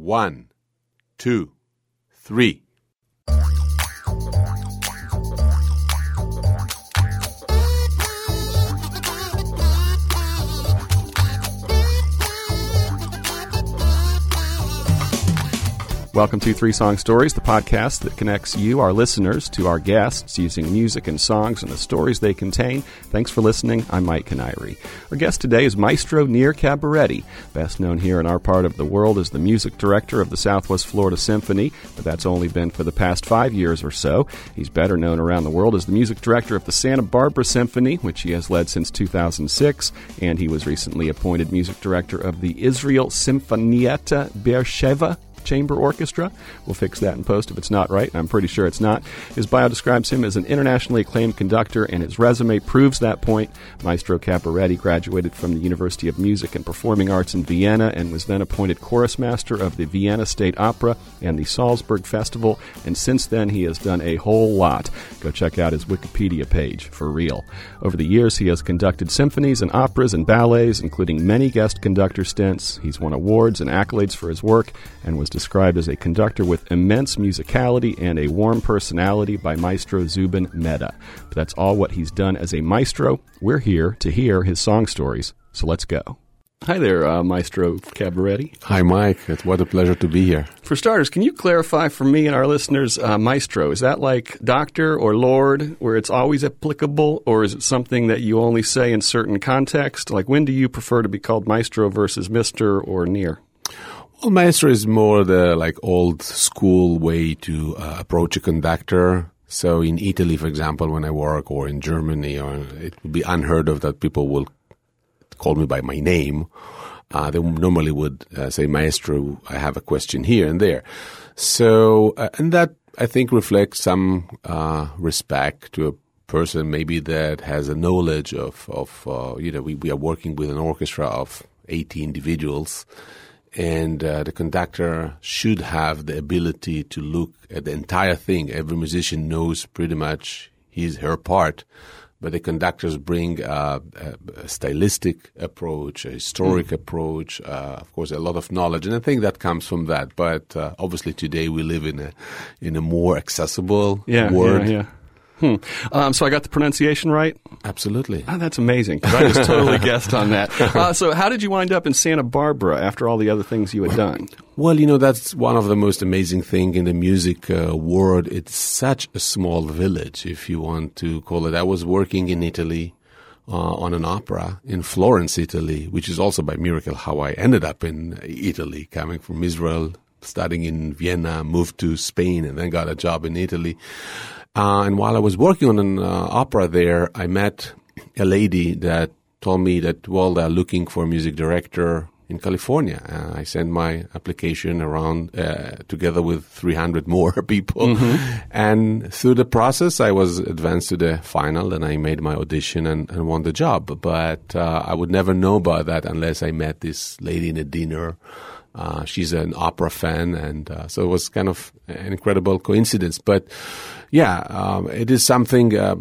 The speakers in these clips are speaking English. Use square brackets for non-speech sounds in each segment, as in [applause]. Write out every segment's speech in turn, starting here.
One, two, three. Welcome to Three Song Stories, the podcast that connects you, our listeners, to our guests using music and songs and the stories they contain. Thanks for listening. I'm Mike Canary. Our guest today is Maestro Nir Kabaretti, best known here in our part of the world as the music director of the Southwest Florida Symphony, but that's only been for the past five years or so. He's better known around the world as the music director of the Santa Barbara Symphony, which he has led since 2006, and he was recently appointed music director of the Israel Sinfonietta Beersheva chamber orchestra. We'll fix that in post if it's not right. I'm pretty sure it's not. His bio describes him as an internationally acclaimed conductor, and his resume proves that point. Maestro Kabaretti graduated from the University of Music and Performing Arts in Vienna and was then appointed chorus master of the Vienna State Opera and the Salzburg Festival, and since then he has done a whole lot. Go check out his Wikipedia page for real. Over the years, he has conducted symphonies and operas and ballets, including many guest conductor stints. He's won awards and accolades for his work and was described as a conductor with immense musicality and a warm personality by Maestro Zubin Mehta. But that's all what he's done as a maestro. We're here to hear his song stories, so let's go. Hi there, uh, Maestro Kabaretti. Hi, Mike. It's what a pleasure to be here. For starters, can you clarify for me and our listeners, uh, Maestro, is that like doctor or Lord, where it's always applicable, or is it something that you only say in certain context? Like, when do you prefer to be called Maestro versus Mister or Nir? Well, maestro is more the like old school way to uh, approach a conductor. So in Italy, for example, when I work, or in Germany, or it would be unheard of that people will call me by my name. Uh, they normally would uh, say, "Maestro, I have a question here and there." So, uh, and that I think reflects some uh, respect to a person maybe that has a knowledge of of uh, you know we, we are working with an orchestra of 80 individuals and uh, the conductor should have the ability to look at the entire thing. Every musician knows pretty much his her part, but the conductors bring uh, a, stylistic approach, a historic mm. approach, uh, of course, a lot of knowledge, and I think that comes from that. But uh, obviously, today we live in a in a more accessible yeah, world. Yeah, yeah. Hmm. Um, so I got the pronunciation right? Absolutely. Oh, that's amazing because I just totally [laughs] guessed on that. Uh, so how did you wind up in Santa Barbara after all the other things you had done? Well, you know, that's one of the most amazing things in the music uh, world. It's such a small village, if you want to call it. I was working in Italy uh, on an opera in Florence, Italy, which is also by miracle how I ended up in Italy, coming from Israel, studying in Vienna, moved to Spain, and then got a job in Italy. Uh, and while I was working on an uh, opera there, I met a lady that told me that, well, they're looking for a music director in California. Uh, I sent my application around uh, together with 300 more [laughs] people. Mm-hmm. And through the process, I was advanced to the final and I made my audition and, and won the job. But uh, I would never know about that unless I met this lady in a dinner. Uh, she's an opera fan, and uh, so it was kind of an incredible coincidence. But yeah, um, it is something. Uh,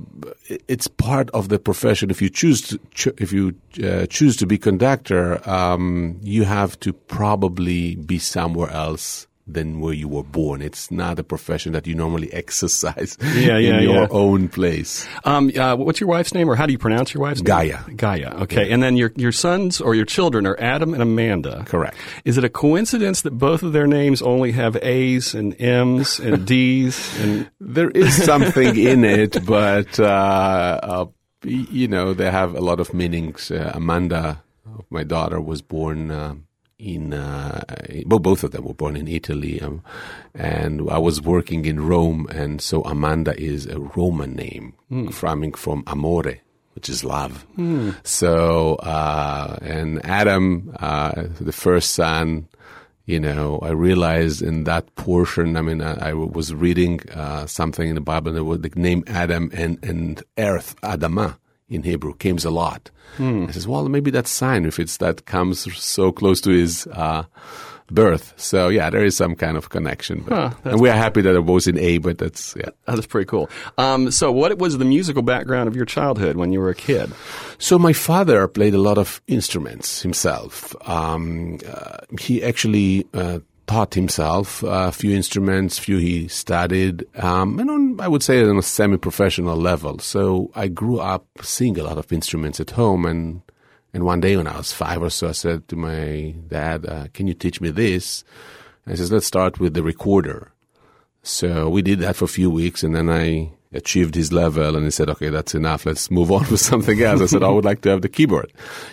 it's part of the profession. If you choose to, if you uh, choose to be conductor, um, you have to probably be somewhere else than where you were born. It's not a profession that you normally [laughs] exercise yeah, yeah, in your yeah. own place. Um, uh, what's your wife's name, or how do you pronounce your wife's Gaia. name? Gaia. Gaia. Okay, and then your your sons or your children are Adam and Amanda. Correct. Is it a coincidence that both of their names only have A's and M's and [laughs] D's? And there is something in it, but uh, uh, you know they have a lot of meanings. Uh, Amanda, my daughter, was born um, in uh, well, both of them were born in Italy, um, and I was working in Rome, and so Amanda is a Roman name, mm. coming from amore, which is love. Mm. So, uh, and Adam, uh, the first son, you know, I realized in that portion. I mean, I, I was reading uh, something in the Bible, and the name Adam and and earth, Adama in Hebrew, comes a lot. Hmm. I says, well, maybe that's sign if it's that comes so close to his uh, birth. So yeah, there is some kind of connection. But, huh, and we are happy that it was in A, but that's yeah. That's pretty cool. Um, so what was the musical background of your childhood when you were a kid? So my father played a lot of instruments himself. Um, uh, he actually uh, taught himself a few instruments, few he studied, um, and on, I would say on a semi-professional level. So I grew up seeing a lot of instruments at home, and and one day when I was five or so, I said to my dad, uh, "Can you teach me this?" And he says, "Let's start with the recorder." So we did that for a few weeks, and then I achieved his level and he said, okay, that's enough. Let's move on with [laughs] something else. I said, I would like to have the keyboard.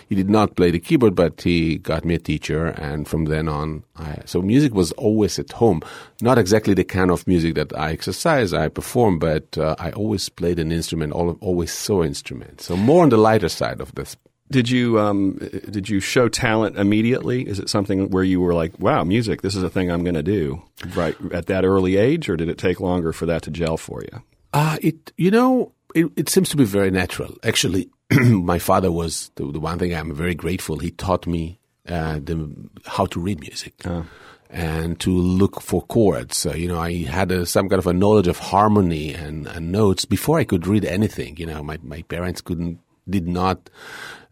He did not play the keyboard, but he got me a teacher. And from then on, I, so music was always at home. Not exactly the kind of music that I exercise, I perform, but uh, I always played an instrument, always saw instruments. So more on the lighter side of this. Did you um, did you show talent immediately? Is it something where you were like, "Wow, music! This is a thing I'm going to do"? Right at that early age, or did it take longer for that to gel for you? Uh, it, you know, it, it seems to be very natural. Actually, [clears throat] my father was the, the, one thing I'm very grateful. He taught me uh, the, how to read music. Oh. And to look for chords. Uh, you know, I had a, some kind of a knowledge of harmony and, and notes before I could read anything. You know, my, my parents couldn't did not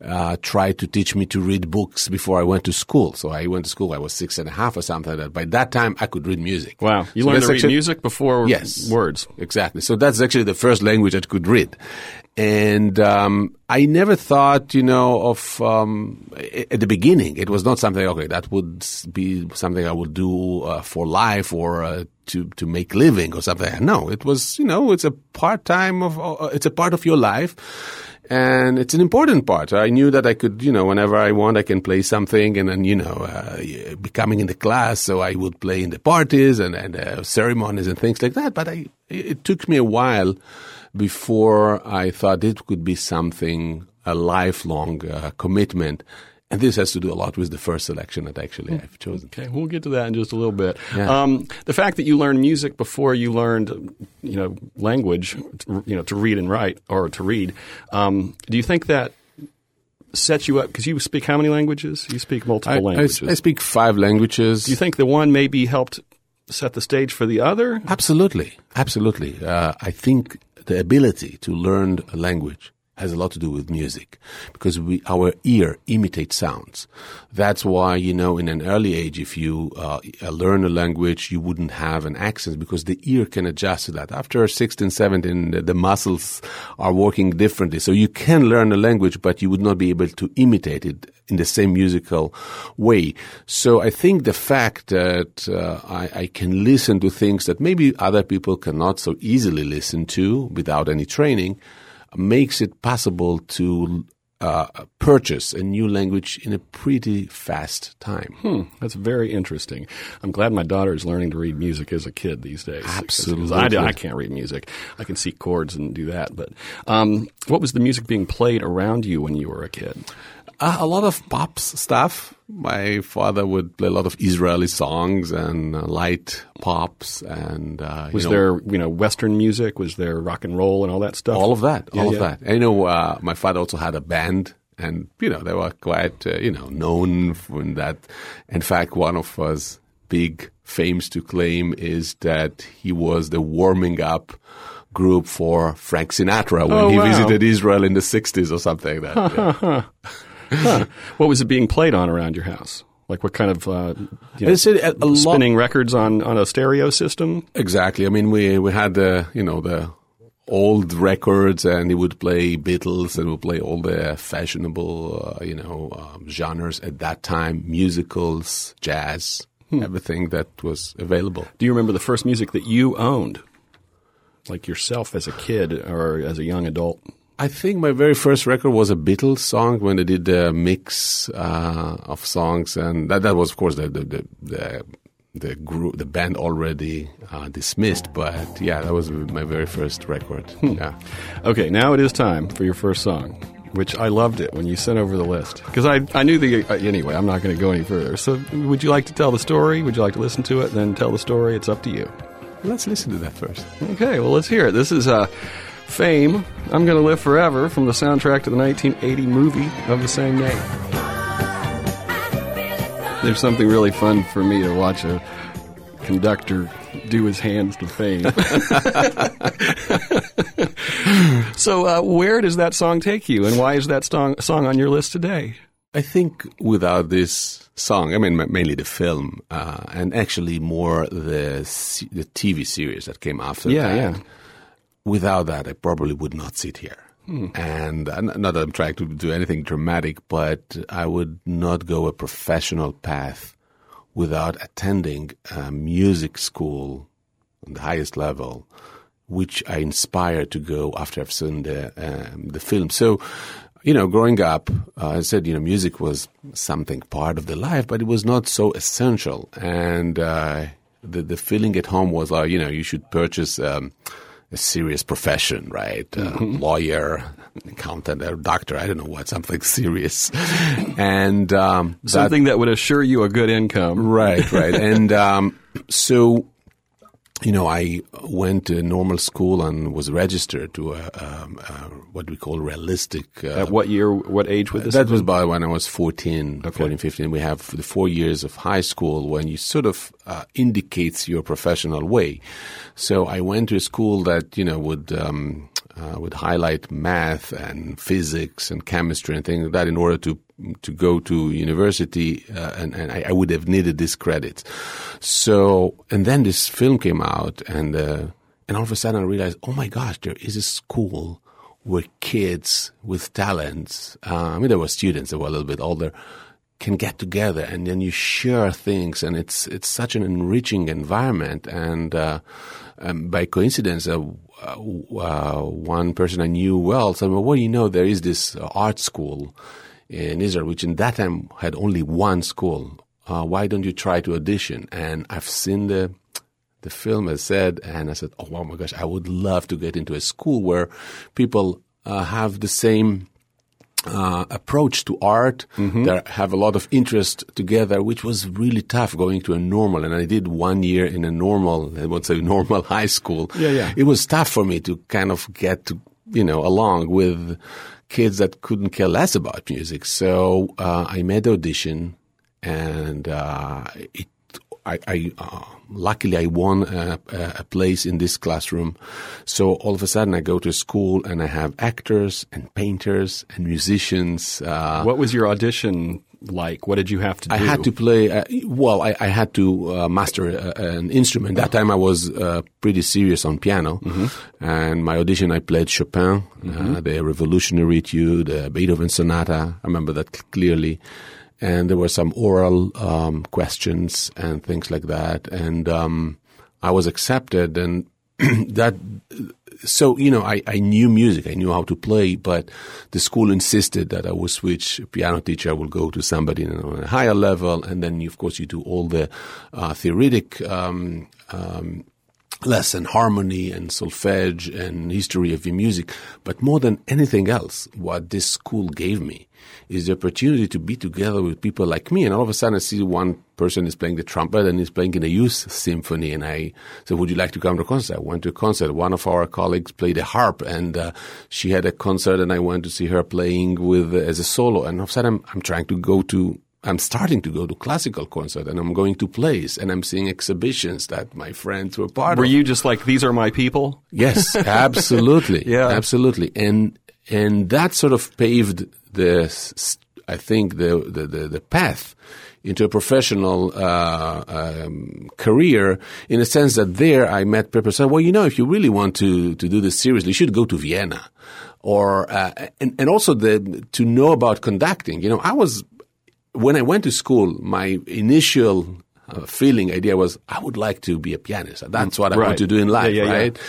uh, try to teach me to read books before I went to school. So I went to school. I was six and a half or something like that. By that time, I could read music. Wow, you so learned to read actually, music before yes, words. Exactly. So that's actually the first language I could read. And um, I never thought, you know, of um, at the beginning. It was not something. Okay, that would be something I would do uh, for life or uh, to to make living or something. No, it was, you know, it's a part time of. Uh, it's a part of your life and it's an important part. I knew that I could, you know, whenever I want, I can play something, and then, you know, uh, becoming in the class, so I would play in the parties and, and uh, ceremonies and things like that. But I, it took me a while before I thought it could be something, a lifelong uh, commitment. And this has to do a lot with the first selection that actually I've chosen. Okay, we'll get to that in just a little bit. Yeah. Um, the fact that you learned music before you learned, you know, language, you know, to read and write or to read, um, do you think that sets you up? Because you speak how many languages? You speak multiple I, languages. I, I speak five languages. Do you think the one maybe helped set the stage for the other? Absolutely, absolutely. Uh, I think the ability to learn a language has a lot to do with music because we, our ear imitates sounds. That's why, you know, in an early age, if you uh, learn a language, you wouldn't have an accent because the ear can adjust to that. After 16, 17, the, the muscles are working differently. So you can learn a language, but you would not be able to imitate it in the same musical way. So I think the fact that uh, I, I can listen to things that maybe other people cannot so easily listen to without any training – makes it possible to uh, purchase a new language in a pretty fast time. Hmm, that's very interesting. I'm glad my daughter is learning to read music as a kid these days. Absolutely. I, I, can't read music. I can see chords and do that. But um, what was the music being played around you when you were a kid? Uh, a lot of pops stuff. My father would play a lot of Israeli songs and uh, light pops. And uh, was you know, there you know Western music? Was there rock and roll and all that stuff? All of that. All yeah. of that. And, you know, uh, my father also had a band. And you know they were quite uh, you know known for that. In fact, one of us big fames to claim is that he was the warming up group for Frank Sinatra when oh, he wow. visited Israel in the 60s or something like that. yeah. [laughs] huh. [laughs] What was it being played on around your house? Like what kind of uh, you know, a, a spinning records on, on a stereo system? Exactly. I mean, we we had the you know the old records, and he would play Beatles, and would play all the fashionable uh, you know um, genres at that time, musicals, jazz, hmm. everything that was available. Do you remember the first music that you owned, like yourself as a kid or as a young adult? I think my very first record was a Beatles song when they did the mix uh, of songs, and that, that was, of course, the the the, the, the group, the band already uh, dismissed. But yeah, that was my very first record. Hmm. Yeah. Okay, now it is time for your first song. Which I loved it when you sent over the list because I, I knew the uh, anyway. I'm not going to go any further. So, would you like to tell the story? Would you like to listen to it? Then tell the story. It's up to you. Let's listen to that first. Okay. Well, let's hear it. This is uh, Fame, I'm Gonna Live Forever from the soundtrack to the 1980 movie of the same name. There's something really fun for me to watch a conductor do his hands to fame. [laughs] so, uh, where does that song take you, and why is that song, song on your list today? I think without this song, I mean, mainly the film, uh, and actually more the the TV series that came after yeah, that. Yeah, Without that, I probably would not sit here. Hmm. And uh, not that I'm trying to do anything dramatic, but I would not go a professional path without attending a music school on the highest level, which I inspired to go after I've seen the um, the film. So, you know, growing up, uh, I said, you know, music was something part of the life, but it was not so essential. And uh, the the feeling at home was like, you know, you should purchase. Um, a serious profession, right? Mm-hmm. lawyer, accountant, or doctor. I don't know what, something [laughs] serious, and um, something that, that, would assure you a good income. Right, right. [laughs] and um, so you know, I went to normal school and was registered to a, um, a what we call realistic. Uh, At what year, what age was this? That was by when I was 14, okay. 14, 15. We have the four years of high school when you sort of uh, indicates your professional way. So I went to a school that, you know, would, um, uh, would highlight math and physics and chemistry and things like that in order to to go to university, uh, and, and I, I, would have needed this credit. So, and then this film came out, and uh, and all of a sudden I realized, oh my gosh, there is a school where kids with talents, uh, I mean, there were students that were a little bit older, can get together, and then you share things, and it's it's such an enriching environment, and. Uh, um, by coincidence, uh, uh, one person I knew well said, "Well, what do you know? There is this art school in Israel, which in that time had only one school. Uh, why don't you try to audition? And I've seen the the film as said, and I said, oh, my gosh, I would love to get into a school where people uh, have the same uh, approach to art, mm-hmm. that have a lot of interest together, which was really tough going to a normal. And I did one year in a normal, I would say [laughs] normal high school. Yeah, yeah. It was tough for me to kind of get to, you know, along with kids that couldn't care less about music. So uh, I made the audition, and uh, it, I, I uh, luckily I won a, a, place in this classroom. So all of a sudden I go to school and I have actors and painters and musicians. Uh, what was your audition like? What did you have to do? I had to play, uh, well, I, I, had to uh, master uh, an instrument. That time I was uh, pretty serious on piano. Mm-hmm. And my audition, I played Chopin, uh, mm-hmm. the Revolutionary Etude, the Beethoven Sonata. I remember that clearly. And there were some oral um, questions and things like that. And um, I was accepted. And [clears throat] that so you know I, I knew music i knew how to play but the school insisted that i would switch piano teacher i will go to somebody on a higher level and then of course you do all the uh, theoretic um, um, lesson harmony and solfege and history of the music but more than anything else what this school gave me is the opportunity to be together with people like me. And all of a sudden, I see one person is playing the trumpet and he's playing in a youth symphony. And I said, Would you like to come to a concert? I went to a concert. One of our colleagues played a harp and uh, she had a concert, and I went to see her playing with uh, as a solo. And all of a sudden, I'm, I'm trying to go to I'm starting to go to classical concert and I'm going to plays and I'm seeing exhibitions that my friends were part were of. Were you just like, these are my people? Yes, [laughs] absolutely. yeah. Absolutely. And, and that sort of paved the, I think the, the, the, the path into a professional uh, um, career in a sense that there I met people said, well, you know, if you really want to, to do this seriously, you should go to Vienna. Or, uh, and, and also the, to know about conducting. You know, I was, when I went to school, my initial uh, feeling idea was I would like to be a pianist. That's what I right. want to do in life, yeah, yeah, right? Yeah.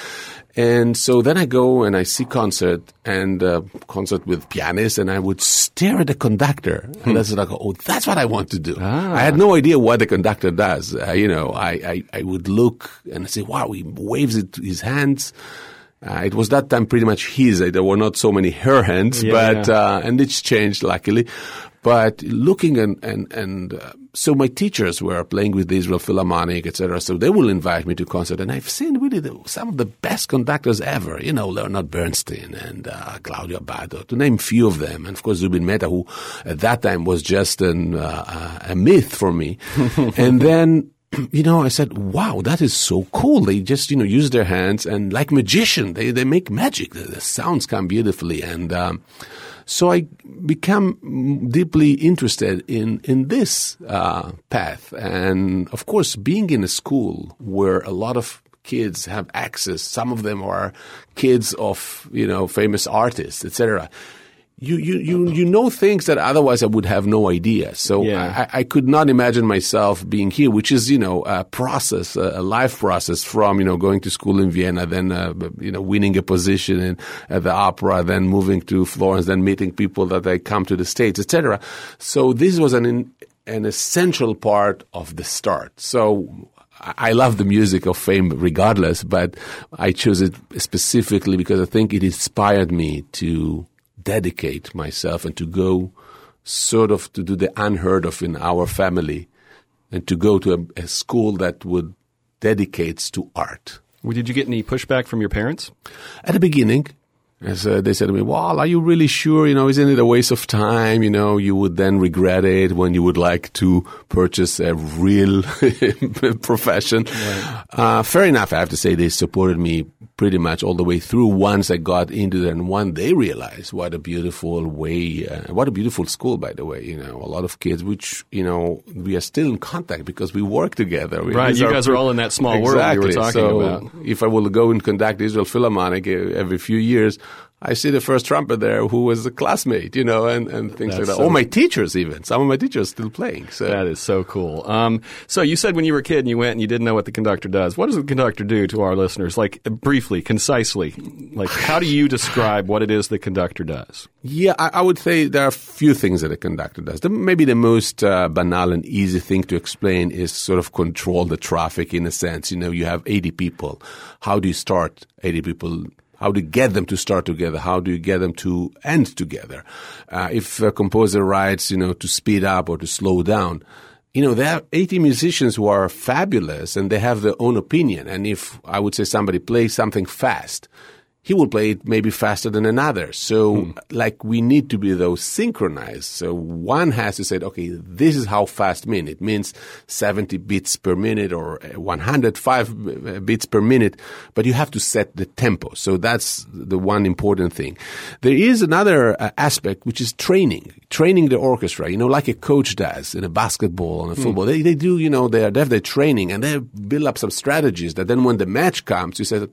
And so then I go and I see concert and uh, concert with pianists, and I would stare at the conductor, hmm. and that's like, oh, that's what I want to do. Ah. I had no idea what the conductor does. Uh, you know, I, I, I would look and I say, wow, he waves it to his hands. Uh, it was that time pretty much his. There were not so many her hands, yeah, but yeah. Uh, and it's changed luckily. But looking and and and uh, so my teachers were playing with the Israel Philharmonic, etc. So they will invite me to concert, and I've seen really the, some of the best conductors ever. You know, Leonard Bernstein and uh, Claudio Abbado, to name few of them, and of course Zubin Mehta, who at that time was just an, uh, a myth for me. [laughs] and then you know, I said, wow, that is so cool. They just, you know, use their hands and like magician, they, they make magic. The, the sounds come beautifully. And, um, So I become deeply interested in in this uh, path, and of course, being in a school where a lot of kids have access. Some of them are kids of you know famous artists, etc you, you, you, you know things that otherwise I would have no idea. So Yeah. I, I could not imagine myself being here, which is, you know, a process, a, a life process from, you know, going to school in Vienna, then, uh, you know, winning a position in, at the opera, then moving to Florence, then meeting people that I come to the States, etc. So this was an, an essential part of the start. So I I love the music of fame regardless, but I chose it specifically because I think it inspired me to dedicate myself and to go sort of to do the unheard of in our family and to go to a, a school that would dedicates to art. Well, Did you get any pushback from your parents? At the beginning, as uh, they said to me, "Well, are you really sure? You know, isn't it a waste of time? You know, you would then regret it when you would like to purchase a real [laughs] profession." Uh, fair enough. I have to say they supported me pretty much all the way through. Once I got into it and one they realized what a beautiful way, uh, what a beautiful school, by the way. You know, a lot of kids, which you know, we are still in contact because we work together. Right, These you guys are all in that small world you were talking So about. If I will go and conduct Israel Philharmonic uh, every few years, I see the first trumpet there who was a classmate, you know, and, and things That's like that. so- Or my teachers even. Some of my teachers still playing. So That is so cool. Um, so you said when you were a kid and you went and you didn't know what the conductor does. What does the conductor do to our listeners? Like briefly, concisely, like how do you describe what it is the conductor does? Yeah, I, I would say there are a few things that a conductor does. The, maybe the most uh, banal and easy thing to explain is sort of control the traffic in a sense. You know, you have 80 people. How do you start 80 people? How do you get them to start together? How do you get them to end together? Uh, if a composer writes, you know, to speed up or to slow down, you know, there are 80 musicians who are fabulous and they have their own opinion. And if I would say somebody plays something fast, he will play it maybe faster than another. So, like, we need to be those synchronized. So, one has to say, okay, this is how fast mean. It means 70 beats per minute or uh, 105 beats per minute, but you have to set the tempo. So, that's the one important thing. There is another uh, aspect, which is training, training the orchestra, you know, like a coach does in a basketball and a football. They, they do, you know, they, are, they have their training and they build up some strategies that then when the match comes, you say,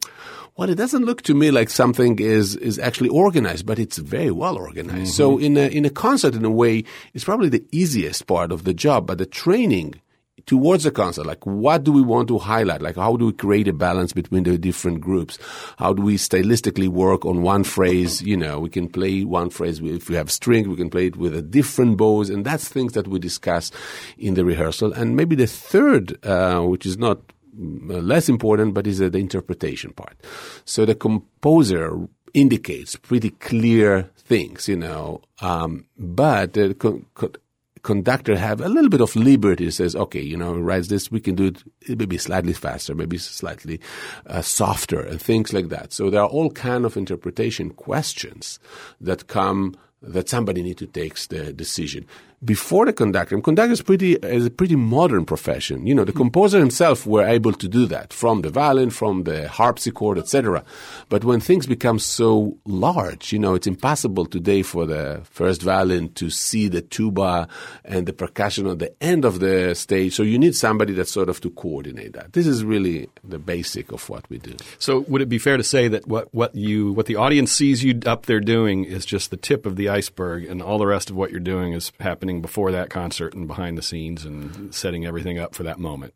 well, it doesn't look to me like something is is actually organized, but it's very well organized. So in a in a concert, in a way, it's probably the easiest part of the job. But the training towards the concert, like what do we want to highlight? Like how do we create a balance between the different groups? How do we stylistically work on one phrase? You know, we can play one phrase if we have string, we can play it with a different bows, and that's things that we discuss in the rehearsal. And maybe the third, uh, which is not less important, but is uh, the interpretation part. So the composer indicates pretty clear things, you know, um, but the con- con- conductor have a little bit of liberty. Says, okay, you know, writes this, we can do it maybe slightly faster, maybe slightly uh, softer, and things like that. So there are all kind of interpretation questions that come that somebody need to take the decision before the conductor. And conductor is pretty is a pretty modern profession. You know, the composer himself were able to do that from the violin, from the harpsichord, etc. But when things become so large, you know, it's impossible today for the first violin to see the tuba and the percussion at the end of the stage. So you need somebody that's sort of to coordinate that. This is really the basic of what we do. So would it be fair to say that what, what you what the audience sees you up there doing is just the tip of the iceberg, and all the rest of what you're doing is happening before that concert and behind the scenes and setting everything up for that moment?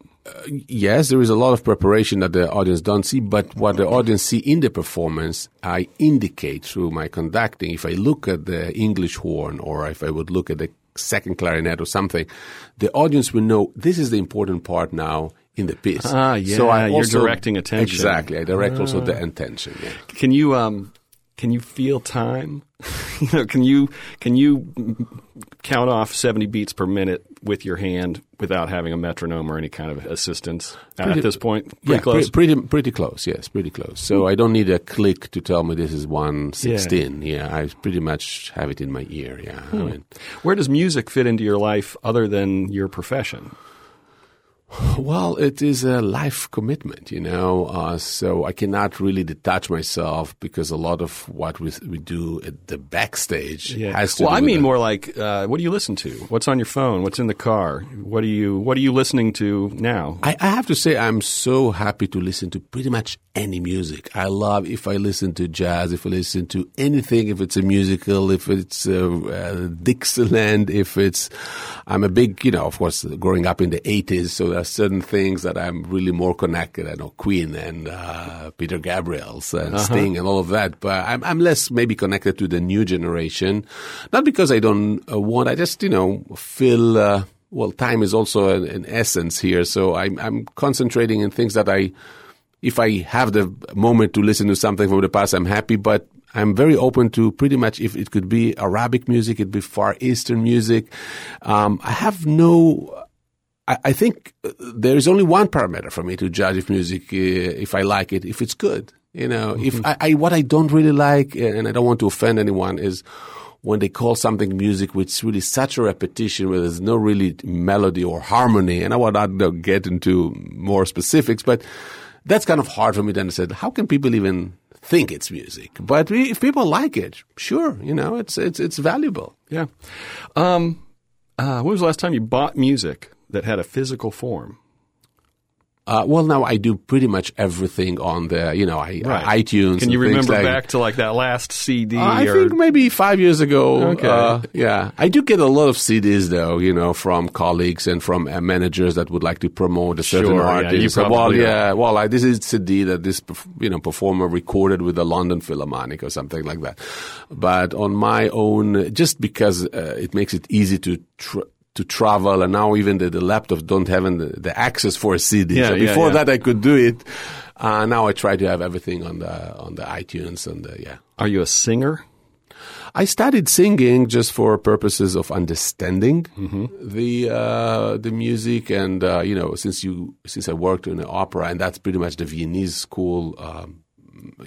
yes, there is a lot of preparation that the audience don't see, but what the audience see in the performance, I indicate through my conducting. If I look at the English horn or if I would look at the second clarinet or something, the audience will know this is the important part now in the piece. Ah, yeah, so I you're also- directing attention. Exactly, I direct also the intention. Yeah. Can you um can you feel time? [laughs] you know, can you can you count off 70 beats per minute with your hand without having a metronome or any kind of assistance at this point? Pretty yeah, close. pre- pretty pretty close. Yes, pretty close. So I don't need a click to tell me this is one sixteen. Yeah. yeah, I pretty much have it in my ear. Yeah, I hmm. mean, Where does music fit into your life other than your profession? Well, it is a life commitment, you know. Uh, so I cannot really detach myself because a lot of what we we do at the backstage has to. Well, I mean it. more like uh, what do you listen to? What's on your phone? What's in the car? What are you What are you listening to now? I, I have to say, I'm so happy to listen to pretty much any music. I love if I listen to jazz, if I listen to anything, if it's a musical, if it's uh, uh, Dixieland, if it's. I'm a big, you know, of course, growing up in the 80s, so there are certain things that I'm really more connected. I know Queen and uh, Peter Gabriel's and Sting and all of that, but I'm, I'm less maybe connected to the new generation. Not because I don't uh, want, I just, you know, feel. Uh, well, time is also an, an essence here, so I'm, I'm concentrating in things that I, if I have the moment to listen to something from the past, I'm happy. But I'm very open to pretty much if it could be Arabic music, it'd be Far Eastern music. Um, I have no. I, I think uh, there is only one parameter for me to judge if music, uh, if I like it, if it's good. You know, if I, I what I don't really like, and I don't want to offend anyone, is when they call something music which is really such a repetition where there's no really melody or harmony. And I will not get into more specifics, but that's kind of hard for me to understand. How can people even think it's music? But we- if people like it, sure, you know, it's it's it's valuable. Yeah. Um, uh, when was the last time you bought music that had a physical form? Uh, well, now I do pretty much everything on the, you know, I, Right. iTunes. Can you remember like- back to like that last CD? I or, think maybe five years ago. Okay. Uh, yeah, I do get a lot of CDs though, you know, from colleagues and from uh, managers that would like to promote a certain Sure, yeah, you So, well, probably yeah, well, I, this is CD that this you know performer recorded with the London Philharmonic or something like that. But on my own, just because uh, it makes it easy to. Tr- to travel and now even the, the laptops don't have the, the access for a CD. Yeah, so before yeah. that I could do it. Uh, now I try to have everything on the on the iTunes and the, yeah. Are you a singer? I started singing just for purposes of understanding Mm-hmm. the uh, the music, and uh, you know, since you since I worked in the opera, and that's pretty much the Viennese school, um,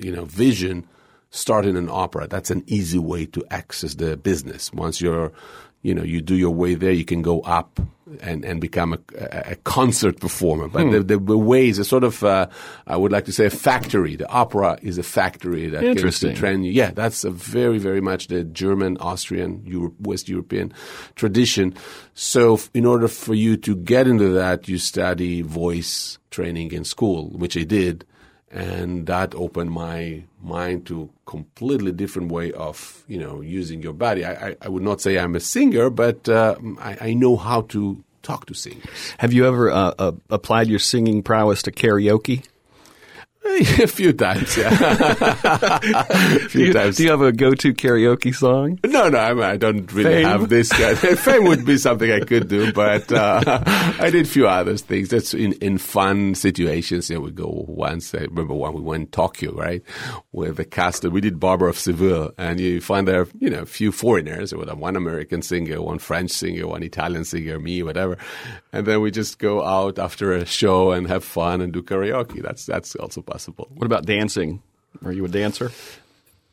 you know, vision. Starting an opera. That's an easy way to access the business. Once you're, you know, you do your way there, you can go up and, and become a, a, concert performer. But the, the, the way is a sort of, uh, I would like to say, a factory. The opera is a factory that Interesting. train you. Yeah, that's a very, very much the German, Austrian, Europe, West European tradition. So, f- in order for you to get into that, you study voice training in school, which I did, and that opened my mind to completely different way of you know using your body. I, I, I would not say I'm a singer, but uh, I, I know how to talk to singers. Have you ever uh, uh, applied your singing prowess to karaoke? [laughs] a few times, yeah. [laughs] a Do few you, times. do you have a go-to karaoke song? No, no, I'm, I don't really Fame? have this kind. [laughs] Fame would be something I could do, but uh, I did a few other things. That's in, in fun situations. Yeah, we go once. I remember when we went to Tokyo, right, with the cast. We did Barber of Seville, and you find there, you know, a few foreigners, or one American singer, one French singer, one Italian singer, me, whatever, and then we just go out after a show and have fun and do karaoke. That's that's also possible. What about dancing? Are you a dancer?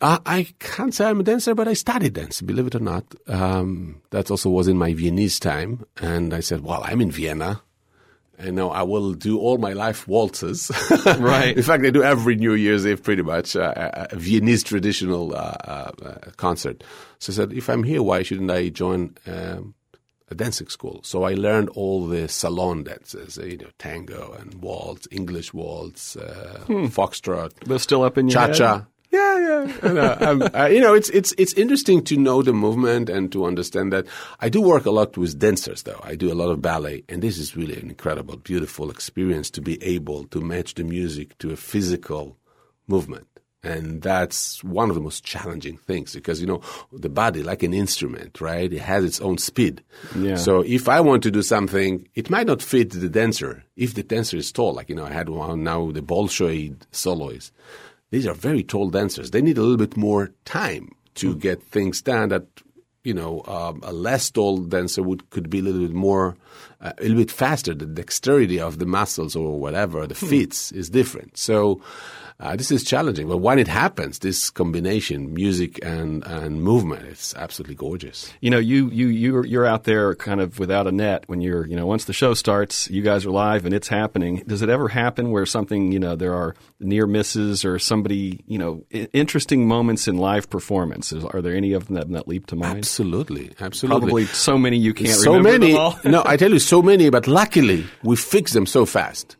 Uh, I can't say I'm a dancer, but I studied dance, believe it or not. Um, that also was in my Viennese time. And I said, well, I'm in Vienna. And now I will do all my life waltzes. [laughs] Right. in fact, I do every New Year's Eve pretty much, uh, a a Viennese traditional uh, uh, uh, concert. So I said, if I'm here, why shouldn't I join um, a dancing school? So I learned all the salon dances, uh, you know, tango and waltz, English waltz, uh, foxtrot, They're still up in your head? Cha-cha. Yeah, yeah. And, uh, [laughs] you know, it's it's it's interesting to know the movement and to understand that. I do work a lot with dancers, though. I do a lot of ballet, and this is really an incredible, beautiful experience to be able to match the music to a physical movement. And that's one of the most challenging things because, you know, the body, like an instrument, right? It has its own speed. Yeah. So if I want to do something, it might not fit the dancer. If the dancer is tall, like, you know, I had one now, the Bolshoi soloists. These are very tall dancers. They need a little bit more time to get things done that, you know, um, a less tall dancer would, could be a little bit more, uh, a little bit faster. The dexterity of the muscles or whatever, the feats is different. So, uh, this is challenging. But when it happens, this combination, music and, and movement, it's absolutely gorgeous. You know, you you you're you're out there kind of without a net when you're you know once the show starts, you guys are live and it's happening. Does it ever happen where something you know there are near misses or somebody you know I- interesting moments in live performances? Are there any of them that, that leap to mind? Absolutely, absolutely. Probably so many you can't so remember many. no, I tell you, so many. But luckily, we fix them so fast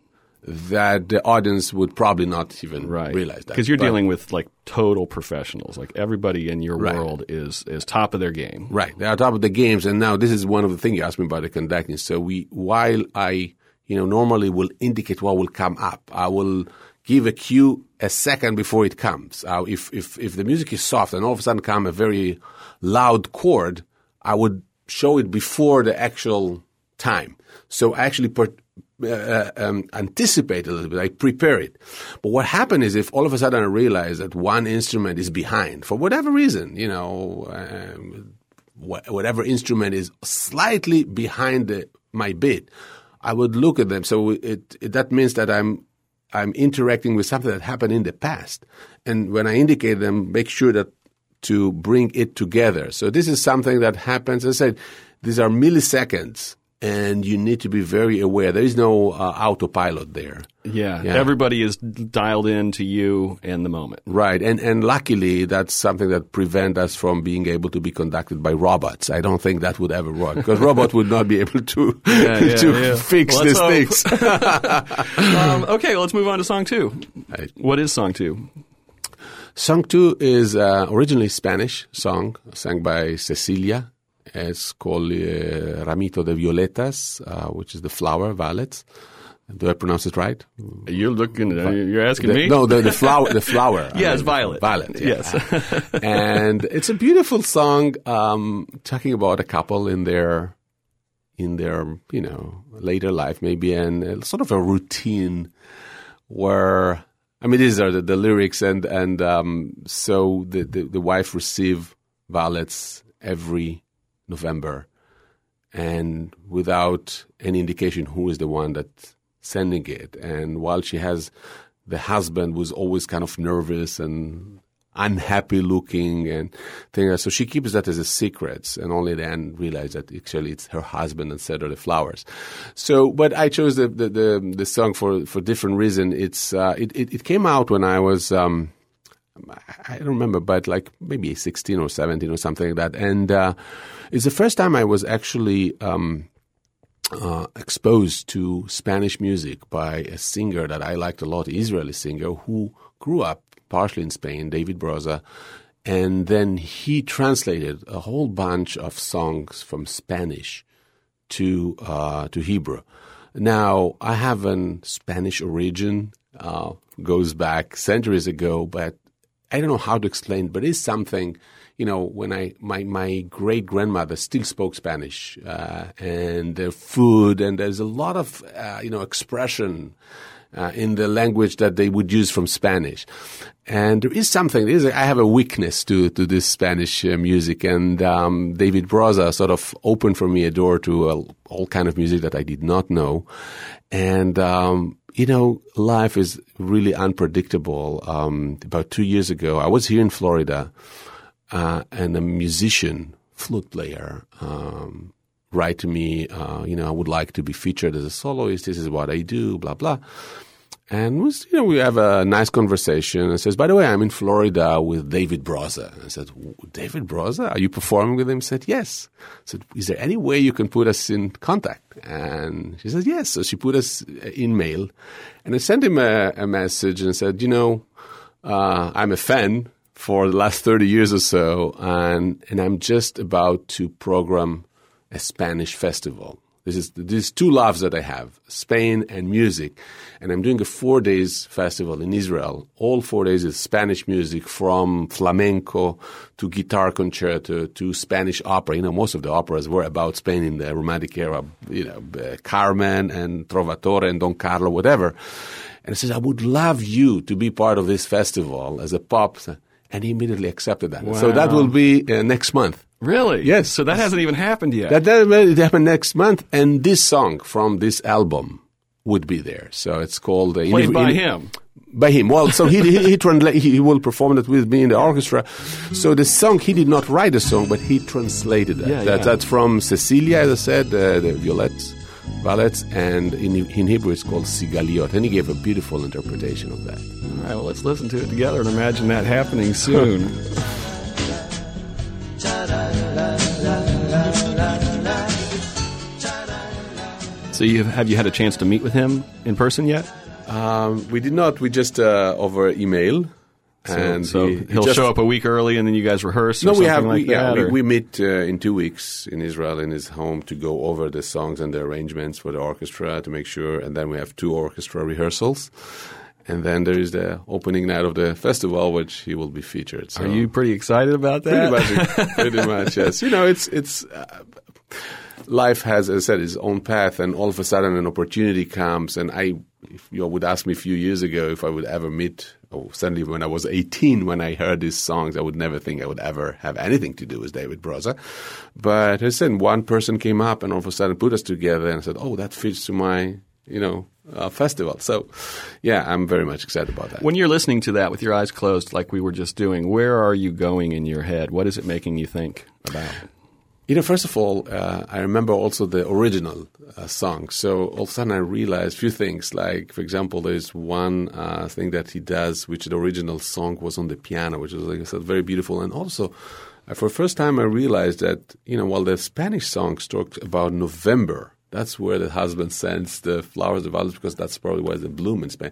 that the audience would probably not even right realize that. because you're But- dealing with like total professionals like everybody in your Right. world is is top of their game Right. They're on top of the games. And now this is one of the things you asked me about the conducting. So we, while I, you know, normally will indicate what will come up, I will give a cue a second before it comes. Uh, if, if, if the music is soft and all of a sudden come a very loud chord, I would show it before the actual time. So I actually per, uh, um, anticipate a little bit. I prepare it. But what happened is if all of a sudden I realize that one instrument is behind for whatever reason, you know, um, wh- whatever instrument is slightly behind the, my beat, I would look at them. So it, it that means that I'm I'm interacting with something that happened in the past, and when I indicate them, make sure that to bring it together. So this is something that happens. As I said, these are milliseconds, and you need to be very aware. There is no uh, autopilot there. yeah. Yeah. everybody is dialed in to you and the moment Right, and and luckily that's something that prevent us from being able to be conducted by robots. I don't think that would ever work because robot would not be able to [laughs] yeah, [laughs] to yeah. fix Let's these things. [laughs] um, okay let's move on to song two Right. what is song two Song two is uh, originally Spanish song sang by Cecilia. It's called uh, Ramito de Violetas, uh, which is the flower, violets. Do I pronounce it right? you're looking you're asking The- me No, the, the flower. The flower. [laughs] I mean, violet. Violet. yeah. Yes. [laughs] and it's a beautiful song, um, talking about a couple in their, in their, you know, later life, maybe, and uh, sort of a routine where, I mean, these are the, the lyrics, and and um, so the, the the wife receive violets every November, and without any indication who is the one that's sending it. And while she has the husband was always kind of nervous and unhappy looking and things. So she keeps that as a secret and only then realize that actually it's her husband and sent her the flowers. So, but I chose the, the, the, the song for, for different reason. It's, uh, it, it, it came out when I was, um, I don't remember, but like maybe 16 or 17 or something like that. And uh, it's the first time I was actually um, uh, exposed to Spanish music by a singer that I liked a lot, Israeli singer who grew up partially in Spain, David Broza. And then he translated a whole bunch of songs from Spanish to uh, to Hebrew. Now I have an Spanish origin, uh, goes back centuries ago, but I don't know how to explain. But it's something, you know, when I my my great grandmother still spoke Spanish, uh, and the food, and there's a lot of uh, you know expression. Uh, in the language that they would use from Spanish, and there is something. There is a, I have a weakness to to this Spanish uh, music, and um, David Broza sort of opened for me a door to uh, all kind of music that I did not know, and um, you know, life is really unpredictable. Um, about two years ago, I was here in Florida, uh, and a musician, flute player, um, write to me, uh, you know, I would like to be featured as a soloist. This is what I do, blah blah. And was, you know, we have a nice conversation. And says, by the way, I'm in Florida with David Broza. I said, David Broza, are you performing with him? He said, yes. I said, is there any way you can put us in contact? And she said, yes. So she put us in mail. And I sent him a, a message and said, you know, uh, I'm a fan for the last 30 years or so, and, and I'm just about to program a Spanish festival. This is these two loves that I have: Spain and music. And I'm doing a four days festival in Israel. All four days is Spanish music, from flamenco to guitar concerto to Spanish opera. You know, most of the operas were about Spain in the Romantic era. You know, uh, Carmen and Trovatore and Don Carlo, whatever. And he says, I would love you to be part of this festival as a pop. And he immediately accepted that. So that will be uh, next month. Really? Yes. So that hasn't even happened yet. That will happen next month, and this song from this album would be there. So it's called uh, Played in- by in- him. by him. Well, so he he, he, he will perform it with me in the orchestra. So the song he did not write the song, but he translated it. Yeah, that, yeah. That's from Cecilia, as I said, uh, the Violettes, Ballets, and in in Hebrew it's called Sigaliot, and he gave a beautiful interpretation of that. All right, well, let's listen to it together and imagine that happening soon. [laughs] so, you have, have you had a chance to meet with him in person yet? Um, we did not. We just uh, over email. So, and so he- just- show up a week early, and then you guys rehearse. No, we have. like we, yeah, that, we, we meet uh, in two weeks in Israel in his home to go over the songs and the arrangements for the orchestra to make sure, and then we have two orchestra rehearsals, and then there is the opening night of the festival, which he will be featured. So Are you pretty excited about that? pretty much? pretty much, yes. You know, it's it's. Uh, Life has, as I said, its own path, and all of a sudden an opportunity comes. And I, if you would ask me a few years ago if I would ever meet, or suddenly when I was 18, when I heard these songs, I would never think I would ever have anything to do with David Broza. But as I said, one person came up and all of a sudden put us together and said, "Oh, that fits to my, you know, uh, festival." So, yeah, I'm very much excited about that. When you're listening to that with your eyes closed, like we were just doing, where are you going in your head? What is it making you think about? You know, first of all, uh, I remember also the original uh, song. So all of a sudden I realized a few things. Like, for example, there's one uh, thing that he does, which the original song was on the piano, which was, like I said, very beautiful. And also, uh, for the first time, I realized that, you know, while the Spanish songs talked about November, that's where the husband sends the flowers, the violets, because that's probably where they bloom in Spain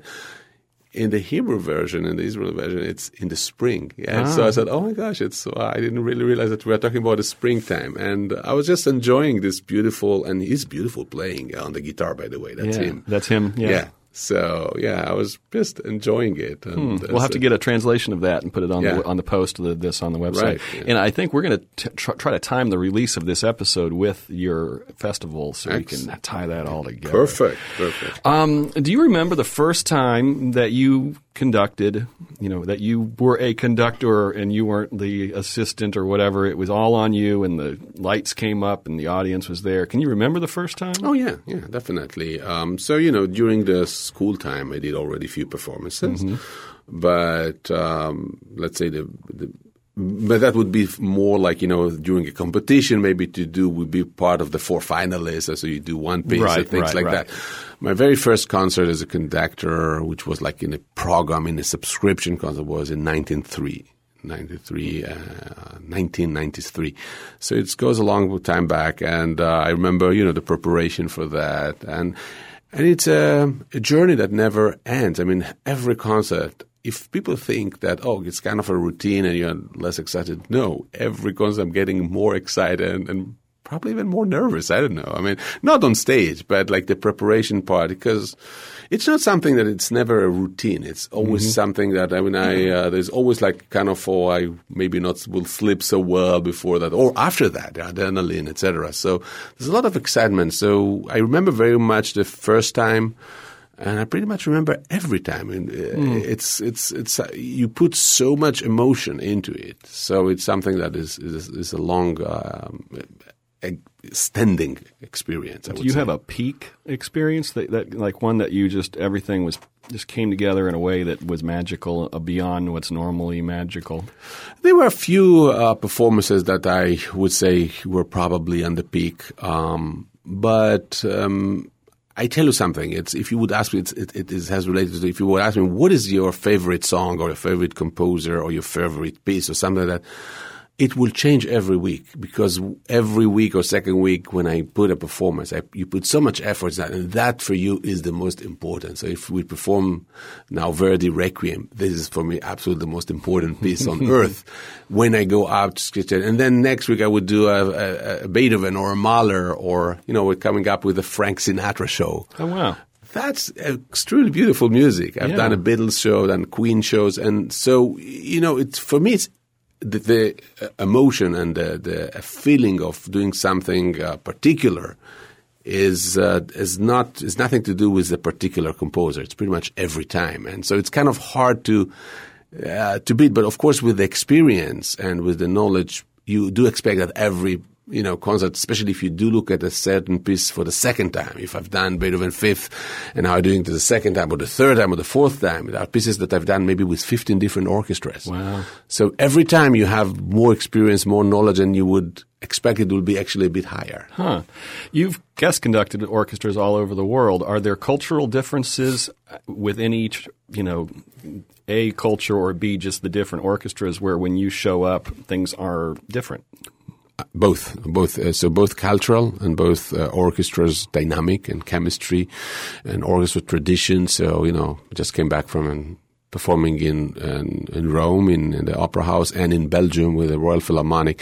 in the Hebrew version, in the Israeli version, it's in the spring. And so I said, "Oh my gosh, it's!" Uh, I didn't really realize that we were talking about the springtime, and I was just enjoying this beautiful, and he's beautiful playing on the guitar, by the way. That's yeah, him. That's him. Yeah. So yeah, I was just enjoying it. And Hmm. We'll have to get a translation of that and put it on Yeah. the on the post of the, this on the website. Right, yeah. And I think we're going to try, try to time the release of this episode with your festival, so we can tie that all together. perfect, perfect. Um, do you remember the first time that you conducted? You know that you were a conductor and you weren't the assistant or whatever. It was all on you, and the lights came up and the audience was there. Can you remember the first time? Oh yeah, yeah, definitely. Um, so you know, during the school time, I did already a few performances, but um, let's say the, the but that would be more like you know during a competition, maybe to do would be part of the four finalists, so you do one piece Right, and things right, like right. that. My very first concert as a conductor, which was like in a program in a subscription concert, was in 1903. 93, uh, 1993. So it goes a long time back, and uh, I remember, you know, the preparation for that, and and it's a, a journey that never ends. I mean, every concert. If people think that oh, it's kind of a routine and you're less excited, no. Every concert, I'm getting more excited and, and probably even more nervous. I don't know. I mean, not on stage, but like the preparation part, because it's not something that it's never a routine. It's always something that I mean, I uh, there's always like kind of oh, I maybe not will sleep so well before that or after that, adrenaline, etc. So there's a lot of excitement. So I remember very much the first time. And I pretty much remember every time. And uh, it's it's it's uh, you put so much emotion into it. So it's something that is is, is a long um, extending experience. I Do you say. have a peak experience that, that like one that you just everything was just came together in a way that was magical uh, beyond what's normally magical? There were a few uh, performances that I would say were probably on the peak, um, but um, I tell you something. It's if you would ask me, it's, it, it is, has related to. If you would ask me, what is your favorite song or your favorite composer or your favorite piece or something like that, it will change every week because every week or second week when I put a performance, I, you put so much effort in that, and that for you is the most important. So if we perform now Verdi Requiem, this is for me absolutely the most important piece on [laughs] earth. When I go out to sketch it, and then next week I would do a, a, a Beethoven or a Mahler, or you know, we're coming up with a Frank Sinatra show. Oh wow! That's extremely beautiful music. I've Yeah. done a Beatles show, done Queen shows, and so you know, it's for me, it's the, the uh, emotion and the, the feeling of doing something uh, particular is uh, is not is nothing to do with the particular composer. It's pretty much every time, and so it's kind of hard to uh, to beat. But of course, with the experience and with the knowledge, you do expect that every you know, concert, especially if you do look at a certain piece for the second time. If I've done Beethoven fifth and now I'm doing it the second time or the third time or the fourth time, there are pieces that I've done maybe with 15 different orchestras. Wow. So every time you have more experience, more knowledge, and you would expect it will be actually a bit higher. Huh. You've guest conducted orchestras all over the world. Are there cultural differences uh, within each, you know, A culture or B just the different orchestras where when you show up things are different? Both both uh, so both cultural and both uh, orchestras dynamic and chemistry and orchestra tradition so you know just came back from an performing in in, in Rome in, in, the opera house and in Belgium with the Royal Philharmonic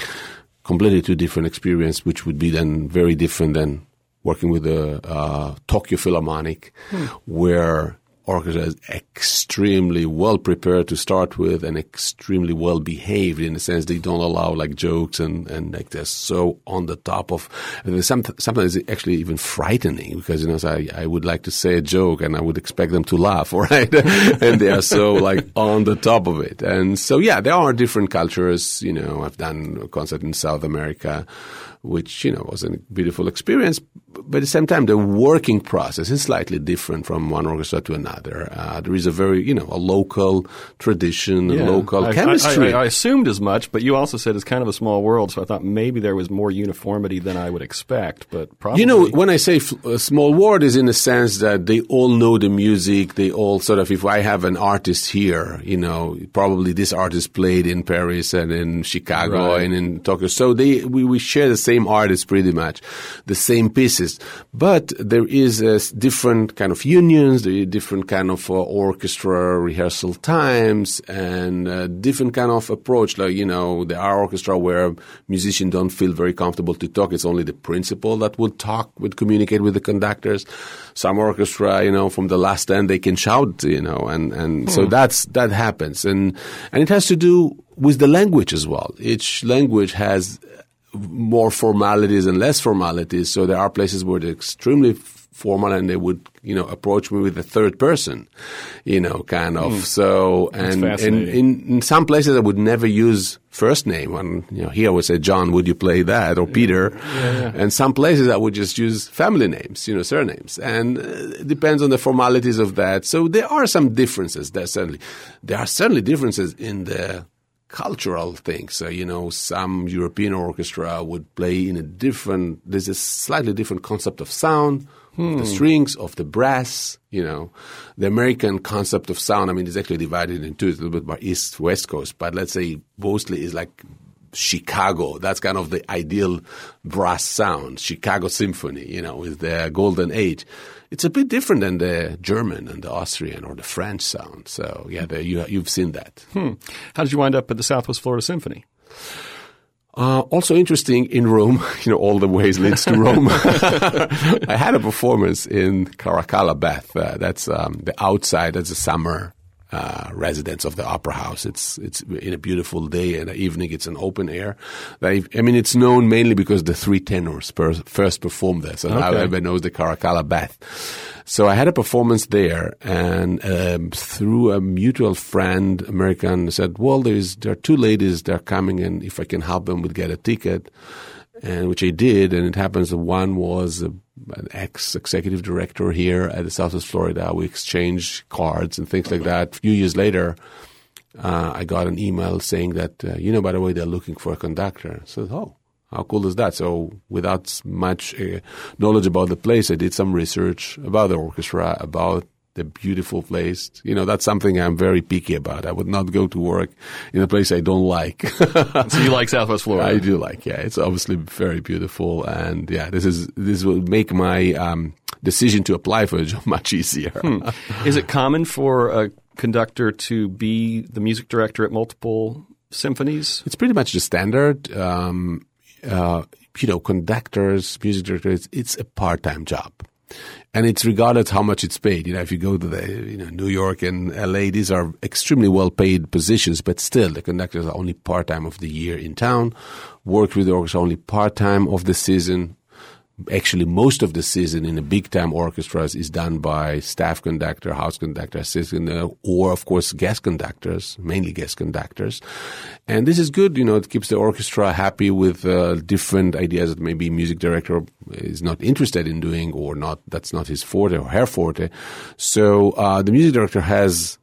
completely two different experience which would be then very different than working with the uh, Tokyo Philharmonic hmm. where orchestra is extremely well prepared to start with and extremely well behaved in the sense they don't allow like jokes and, and like they're so on the top of some, sometimes it's actually even frightening because you know I, I would like to say a joke and I would expect them to laugh [laughs] right and they are so like on the top of it and so yeah there are different cultures you know I've done a concert in South America which you know was a beautiful experience. But at the same time, the working process is slightly different from one orchestra to another. Uh, there is a very you know a local tradition, yeah. a local I, chemistry. I, I, I, assumed as much, but you also said it's kind of a small world, so I thought maybe there was more uniformity than I would expect. But probably, you know, when I say f- a small world, is in the sense that they all know the music. They all sort of. If I have an artist here, you know, probably this artist played in Paris and in Chicago right. and in Tokyo, so they we, we share the same artist pretty much, the same pieces. But there is a different kind of unions, there is different kind of uh, orchestra rehearsal times and a different kind of approach. Like, you know, there are orchestra where musicians don't feel very comfortable to talk. It's only the principal that would talk, would communicate with the conductors. Some orchestra, you know, from the last end, they can shout, you know, and, and hmm. so that's, that happens. And, and it has to do with the language as well. Each language has more formalities and less formalities. So there are places where they're extremely formal and they would, you know, approach me with the third person, you know, kind of. Mm. So, and, and in, in some places I would never use first name. And, you know, here I would say, John, would you play that? Or Peter. Yeah, yeah. And some places I would just use family names, you know, surnames. And uh, it depends on the formalities of that. So there are some differences. There certainly, there are certainly differences in the cultural things. So, you know, some European orchestra would play in a different, there's a slightly different concept of sound, hmm. of the hmm. strings, of the brass, you know. The American concept of sound, I mean, it's actually divided into a little bit by East, West Coast, but let's say mostly is like Chicago. That's kind of the ideal brass sound. Chicago Symphony, you know, with the golden age. It's a bit different than the German and the Austrian or the French sound. So yeah, the, you, you've seen that. Hmm. How did you wind up at the Southwest Florida Symphony? Uh, also interesting in Rome, [laughs] you know, all the ways leads to Rome. [laughs] I had a performance in Caracalla Bath. Uh, that's um, the outside. That's a summer uh, residence of the opera house. It's it's in a beautiful day and evening. It's an open air. I, I, mean, it's known mainly because the three tenors per, first performed there. So okay. now everybody knows the Caracalla Bath. So I had a performance there, and um, through a mutual friend, American, said, "Well, there's there are two ladies. that are coming, and if I can help them with get a ticket." And which I did. And it happens that one was a, an ex executive director here at the Southwest Florida. We exchanged cards and things like that. A few years later, uh, I got an email saying that, uh, you know, by the way, they're looking for a conductor. Said, oh, how cool is that? So without much uh, knowledge about the place, I did some research about the orchestra, about the beautiful place. You know, that's something I'm very picky about. I would not go to work in a place I don't like. [laughs] so you like Southwest Florida? I do like, yeah. It's obviously very beautiful. And yeah, this is, this will make my, um, decision to apply for a job [laughs] much easier. Hmm. Is it common for a conductor to be the music director at multiple symphonies? It's pretty much the standard. Um, uh, you know, conductors, music directors, it's a part-time job and it's regardless how much it's paid. You know, if you go to the you know New York and L.A., these are extremely well paid positions, but still the conductors are only part time of the year in town. Work with the orchestra only part time of the season. Actually most of the season in the big time orchestras is done by staff conductor, house conductor, assistant, uh, or of course guest conductors, mainly guest conductors. And this is good, you know, it keeps the orchestra happy with uh, different ideas that maybe music director is not interested in doing or not, that's not his forte or her forte. So uh, the music director has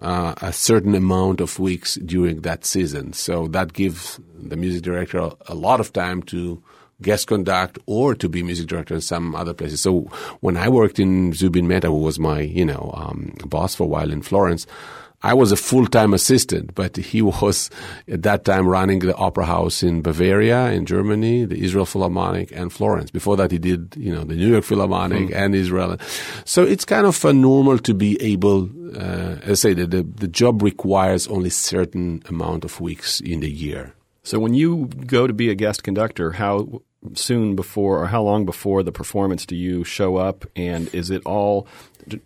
uh, a certain amount of weeks during that season. So that gives the music director a, a lot of time to guest conduct or to be music director in some other places. So when I worked in Zubin Mehta, who was my, you know, um, boss for a while in Florence, I was a full-time assistant, but he [laughs] was at that time running the opera house in Bavaria, in Germany, the Israel Philharmonic, and Florence. Before that, he did, you know, the New York Philharmonic mm. and Israel. So it's kind of uh, normal to be able, uh, as I say, the, the, the job requires only certain amount of weeks in the year. So when you go to be a guest conductor, how soon before or how long before the performance do you show up? And is it all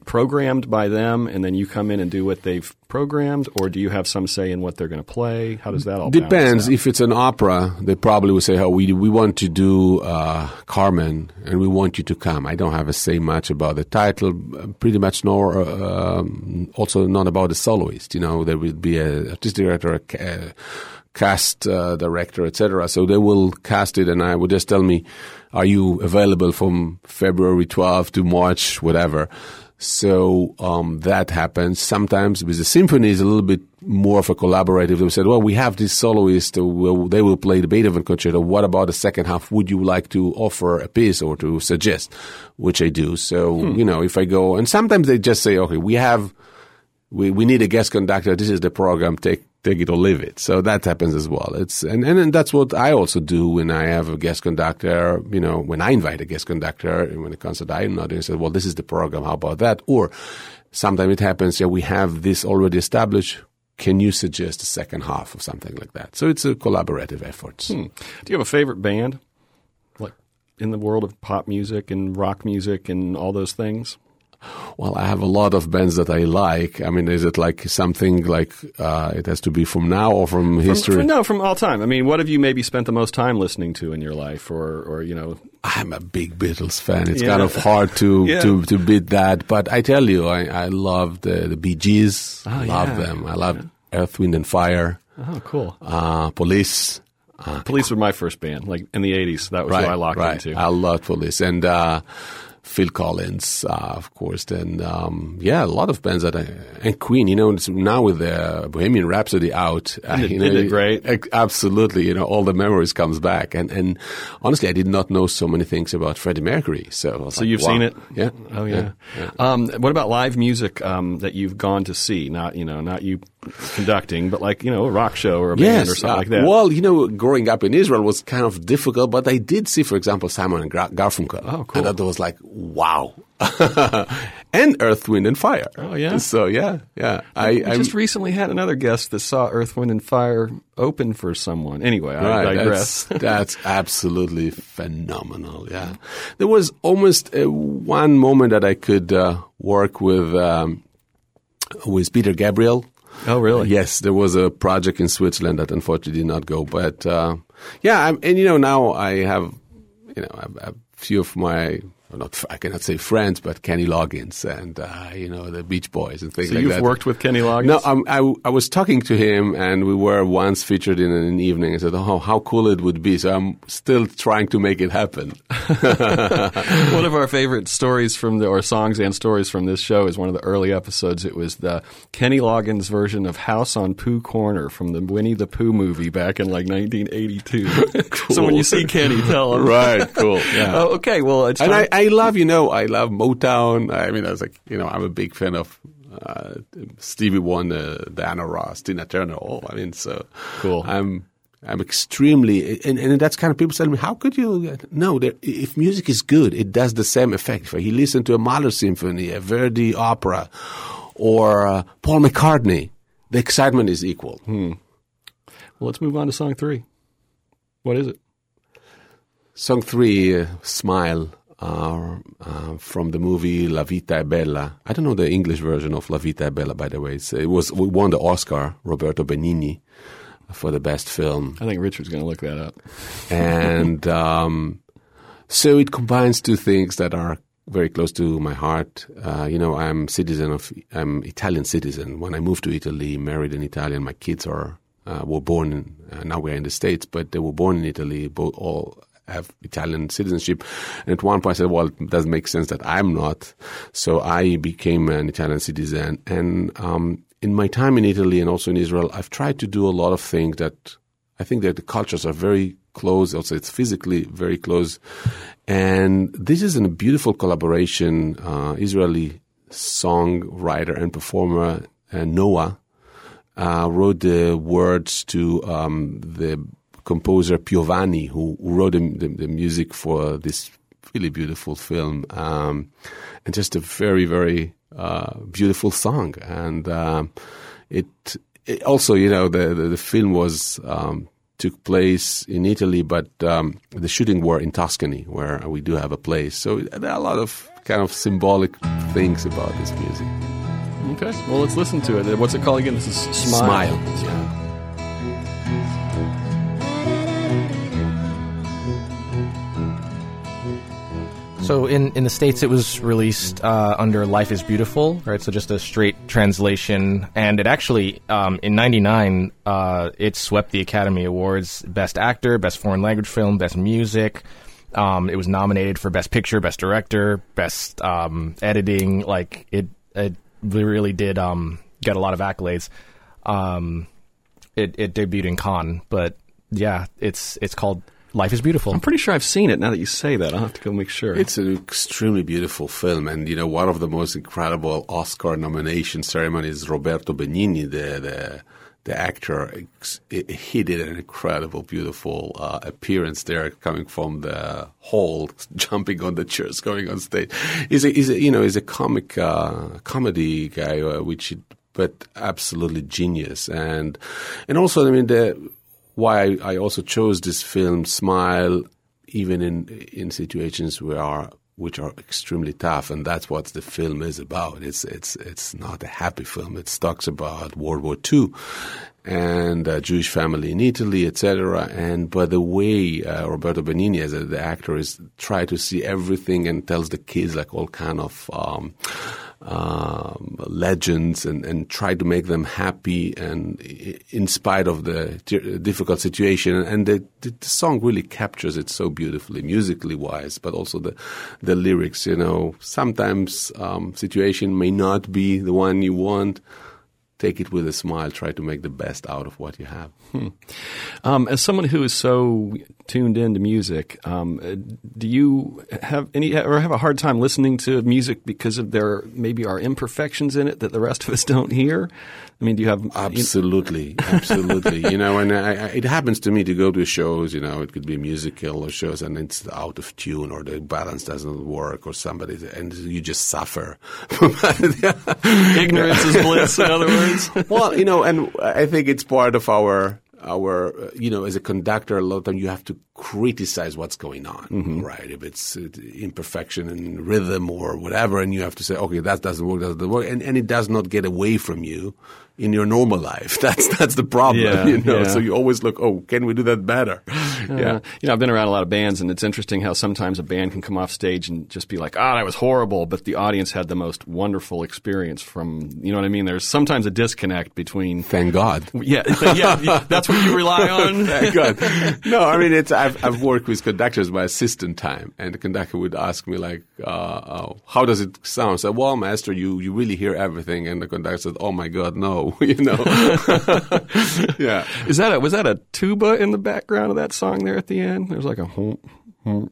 programmed by them and then you come in and do what they've programmed? Or do you have some say in what they're going to play? How does that all depends. if it's an opera they probably would say oh we, we want to do uh, carmen and we want you to come. I don't have a say much about the title pretty much nor uh, um, also not about the soloist. You know there would be a artistic director a, cast uh, director, etc. So they will cast it, and I would just tell me, "Are you available from February 12 to March, whatever?" So um, that happens. Sometimes with the symphony is a little bit more of a collaborative. They said, "Well, we have this soloist. Will, they will play the Beethoven concerto. What about the second half? Would you like to offer a piece or to suggest?" Which I do. So hmm. you know, if I go, and sometimes they just say, "Okay, we have." We, we need a guest conductor. This is the program. Take take it or leave it. So that happens as well. It's and, and, and that's what I also do when I have a guest conductor. You know, when I invite a guest conductor when comes to I'm not, I say, well, this is the program. How about that? Or sometimes it happens. Yeah, we have this already established. Can you suggest a second half of something like that? So it's a collaborative effort. Hmm. Do you have a favorite band, like in the world of pop music and rock music and all those things? Well, I have a lot of bands that I like. I mean, is it like something like uh, it has to be from now or from history? From, no, from all time. I mean, what have you maybe spent the most time listening to in your life, or, or you know? I'm a big Beatles fan. It's yeah. kind of hard to, [laughs] yeah. to, to beat that. But I tell you, I, I love the, the Bee Gees. Oh, love yeah. them. I love Earth, Wind, and Fire. Oh, cool. Uh, Police. Uh, Police were my first band, like in the '80s. That was right, who I locked right. into. I love Police, and uh, Phil Collins, uh, of course. Then, um, yeah, a lot of bands that I, and Queen, you know, now with the Bohemian Rhapsody out, uh, you know, great. Absolutely, you know, all the memories comes back. And, and honestly, I did not know so many things about Freddie Mercury. So, so like, you've wow. seen it? Yeah. Oh yeah. yeah, yeah. Um, what about live music um, that you've gone to see? Not you know, not you conducting, but like you know, a rock show or a yes, band or something uh, like that. Well, you know, growing up in Israel was kind of difficult, but I did see, for example, Simon and Garfunkel. Oh, cool. And that was like, wow. [laughs] and Earth, Wind, and Fire. Oh yeah. So yeah, yeah. I, I just recently had another guest that saw Earth, Wind, and Fire open for someone. Anyway, I right, digress. That's, [laughs] that's, absolutely phenomenal. Yeah, there was almost a, one moment that I could uh, work with um, with Peter Gabriel Oh, really? Uh, yes, there was a project in Switzerland that unfortunately did not go. But uh, yeah, I'm, and you know now I have you know a, a few of my not I cannot say friends, but Kenny Loggins and uh, you know the Beach Boys and things so like you've that. You've worked with Kenny Loggins? No, um, I, I was talking to him, and we were once featured in an evening. I said, "Oh, how cool it would be!" So I'm still trying to make it happen. [laughs] [laughs] one of our favorite stories from the or songs and stories from this show is one of the early episodes. It was the Kenny Loggins version of "House on Pooh Corner" from the Winnie the Pooh movie back in like 1982. cool. [laughs] so when you see Kenny, tell him. right, cool. Yeah. Oh, okay, well, it's and I, I love you know I I love Motown. I mean, I was like, you know, I'm a big fan of uh, Stevie Wonder, Diana Ross, Tina Turner. All I mean, so cool. I'm I'm extremely, and, and that's kind of people tell me, how could you? No, if music is good, it does the same effect. If you listen to a Mahler symphony, a Verdi opera, or uh, Paul McCartney, the excitement is equal. Hmm. Well, let's move on to song three. What is it? Song three, uh, Smile uh, uh, from the movie La Vita è Bella. I don't know the English version of La Vita è Bella, by the way. It's, it was we won the Oscar, Roberto Benigni, for the best film. I think Richard's going to look that up. [laughs] and um, So it combines two things that are very close to my heart. Uh, you know, I'm citizen of, I'm Italian citizen. When I moved to Italy, married an Italian, my kids are, uh, were born in, uh, now we're in the States, but they were born in Italy, both all have Italian citizenship. And at one point I said, well, it doesn't make sense that I'm not. So I became an Italian citizen. And, um, in my time in Italy and also in Israel, I've tried to do a lot of things that I think that the cultures are very close. Also, it's physically very close. And this is a beautiful collaboration. Uh, Israeli songwriter and performer uh, Noa uh, wrote the words to um, the composer Piovani, who, who wrote the, the, the, music for this really beautiful film, um, and just a very, very uh, beautiful song. And um, it, it, also, you know, the the, the film was um, took place in Italy, but um, the shooting were in Tuscany, where we do have a place. So there are a lot of kind of symbolic things about this music. Okay, well, let's listen to it. What's it called again? This is Smile. Smile. Yeah. So in, in the States, it was released uh, under Life is Beautiful, right? So just a straight translation. And it actually, um, in 99, uh, it swept the Academy Awards Best Actor, Best Foreign Language Film, Best Music. Um, it was nominated for Best Picture, Best Director, Best um, Editing. Like, it, it really did um, get a lot of accolades. Um, it, it debuted in Cannes, but yeah, it's it's called Life is Beautiful. I'm pretty sure I've seen it now that you say that. I'll have to go make sure. It's an extremely beautiful film. And, you know, one of the most incredible Oscar nomination ceremonies, Roberto Benigni, the, the, the actor, he did an incredible, beautiful uh, appearance there coming from the hall, [laughs] jumping on the chairs, going on stage. He's a, he's a you know, he's a comic, uh, comedy guy, uh, which, but absolutely genius. And, and also, I mean, the, why I, also chose this film, Smile, even in in situations where are which are extremely tough, and that's what the film is about. It's it's it's not a happy film. It talks about World War II and a Jewish family in Italy, etc. And by the way uh, Roberto Benigni, as the actor, is try to see everything and tells the kids like all kind of. Um, um, legends and, and try to make them happy and in spite of the difficult situation. And the, the, song really captures it so beautifully, musically wise, but also the the lyrics. You know, sometimes um, situation may not be the one you want take it with a smile. Try to make the best out of what you have. Hmm. Um, as someone who is so tuned into music, um, do you have any or have a hard time listening to music because of there maybe are imperfections in it that the rest of us [laughs] don't hear? I mean, do you have absolutely, absolutely? you know, and I, I, it happens to me to go to shows. You know, it could be musical or shows, and it's out of tune or the balance doesn't work or somebody, and you just suffer. [laughs] Ignorance is bliss. In other words, well, you know, and I think it's part of our our, uh, you know, as a conductor, a lot of time you have to criticize what's going on, mm-hmm. right? If it's uh, imperfection in rhythm or whatever, and you have to say, okay, that doesn't work, that doesn't work, and, and it does not get away from you in your normal life. [laughs] That's that's the problem, yeah, [laughs] you know. Yeah. So you always look, oh, can we do that better? [laughs] Uh, yeah, you know, I've been around a lot of bands, and it's interesting how sometimes a band can come off stage and just be like, ah, oh, that was horrible, but the audience had the most wonderful experience from, you know what I mean? There's sometimes a disconnect between. Thank God. Yeah, yeah, that's what you rely on. Thank God. No, I mean, it's I've I've worked with conductors my assistant time, and the conductor would ask me like, uh, oh, how does it sound? I said, well, master, you you really hear everything, and the conductor said, oh my God, no. [laughs] you know. [laughs] yeah. Is that a, was that a tuba in the background of that song there at the end? There's like a hum, hum.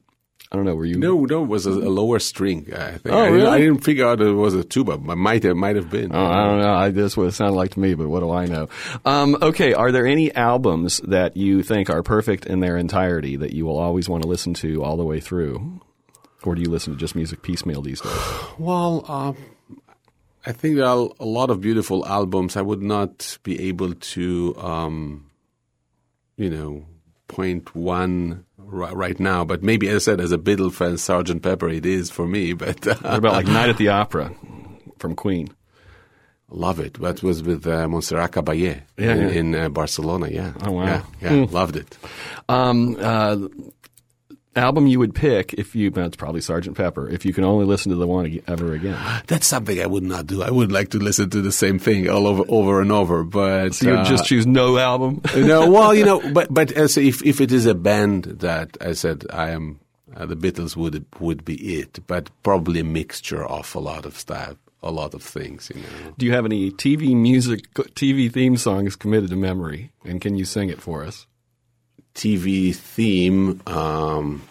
I don't know. Were you? No, no. It was a, a lower string. I think. Oh, I, really? didn't, I didn't figure out it was a tuba. But might have, might have been. Oh, I don't know. I, that's what it sounded like to me. But what do I know? Um, okay. Are there any albums that you think are perfect in their entirety that you will always want to listen to all the way through, or do you listen to just music piecemeal these days? [sighs] Well, um, I think there are a lot of beautiful albums. I would not be able to, um, you know, point one right now, but maybe, as I said, as a Beatle fan, Sergeant Pepper, it is for me. [laughs] But uh, what about like Night at the Opera from Queen? Love it. That was with uh, Montserrat Caballé yeah, in, yeah. in uh, Barcelona. Yeah. Oh wow. Yeah, yeah mm. loved it. Um, uh, album you would pick if you, that's probably Sergeant Pepper, if you can only listen to the one ever again. [sighs] That's something I would not do. I would like to listen to the same thing all over, over and over. But So you would uh, just choose no album? [laughs] no, well, you know, [laughs] but but as if if it is a band that I said I am, uh, the Beatles would would be it, but probably a mixture of a lot of stuff, a lot of things, you know. Do you have any TV music, TV theme songs committed to memory? And can you sing it for us? TV theme, um,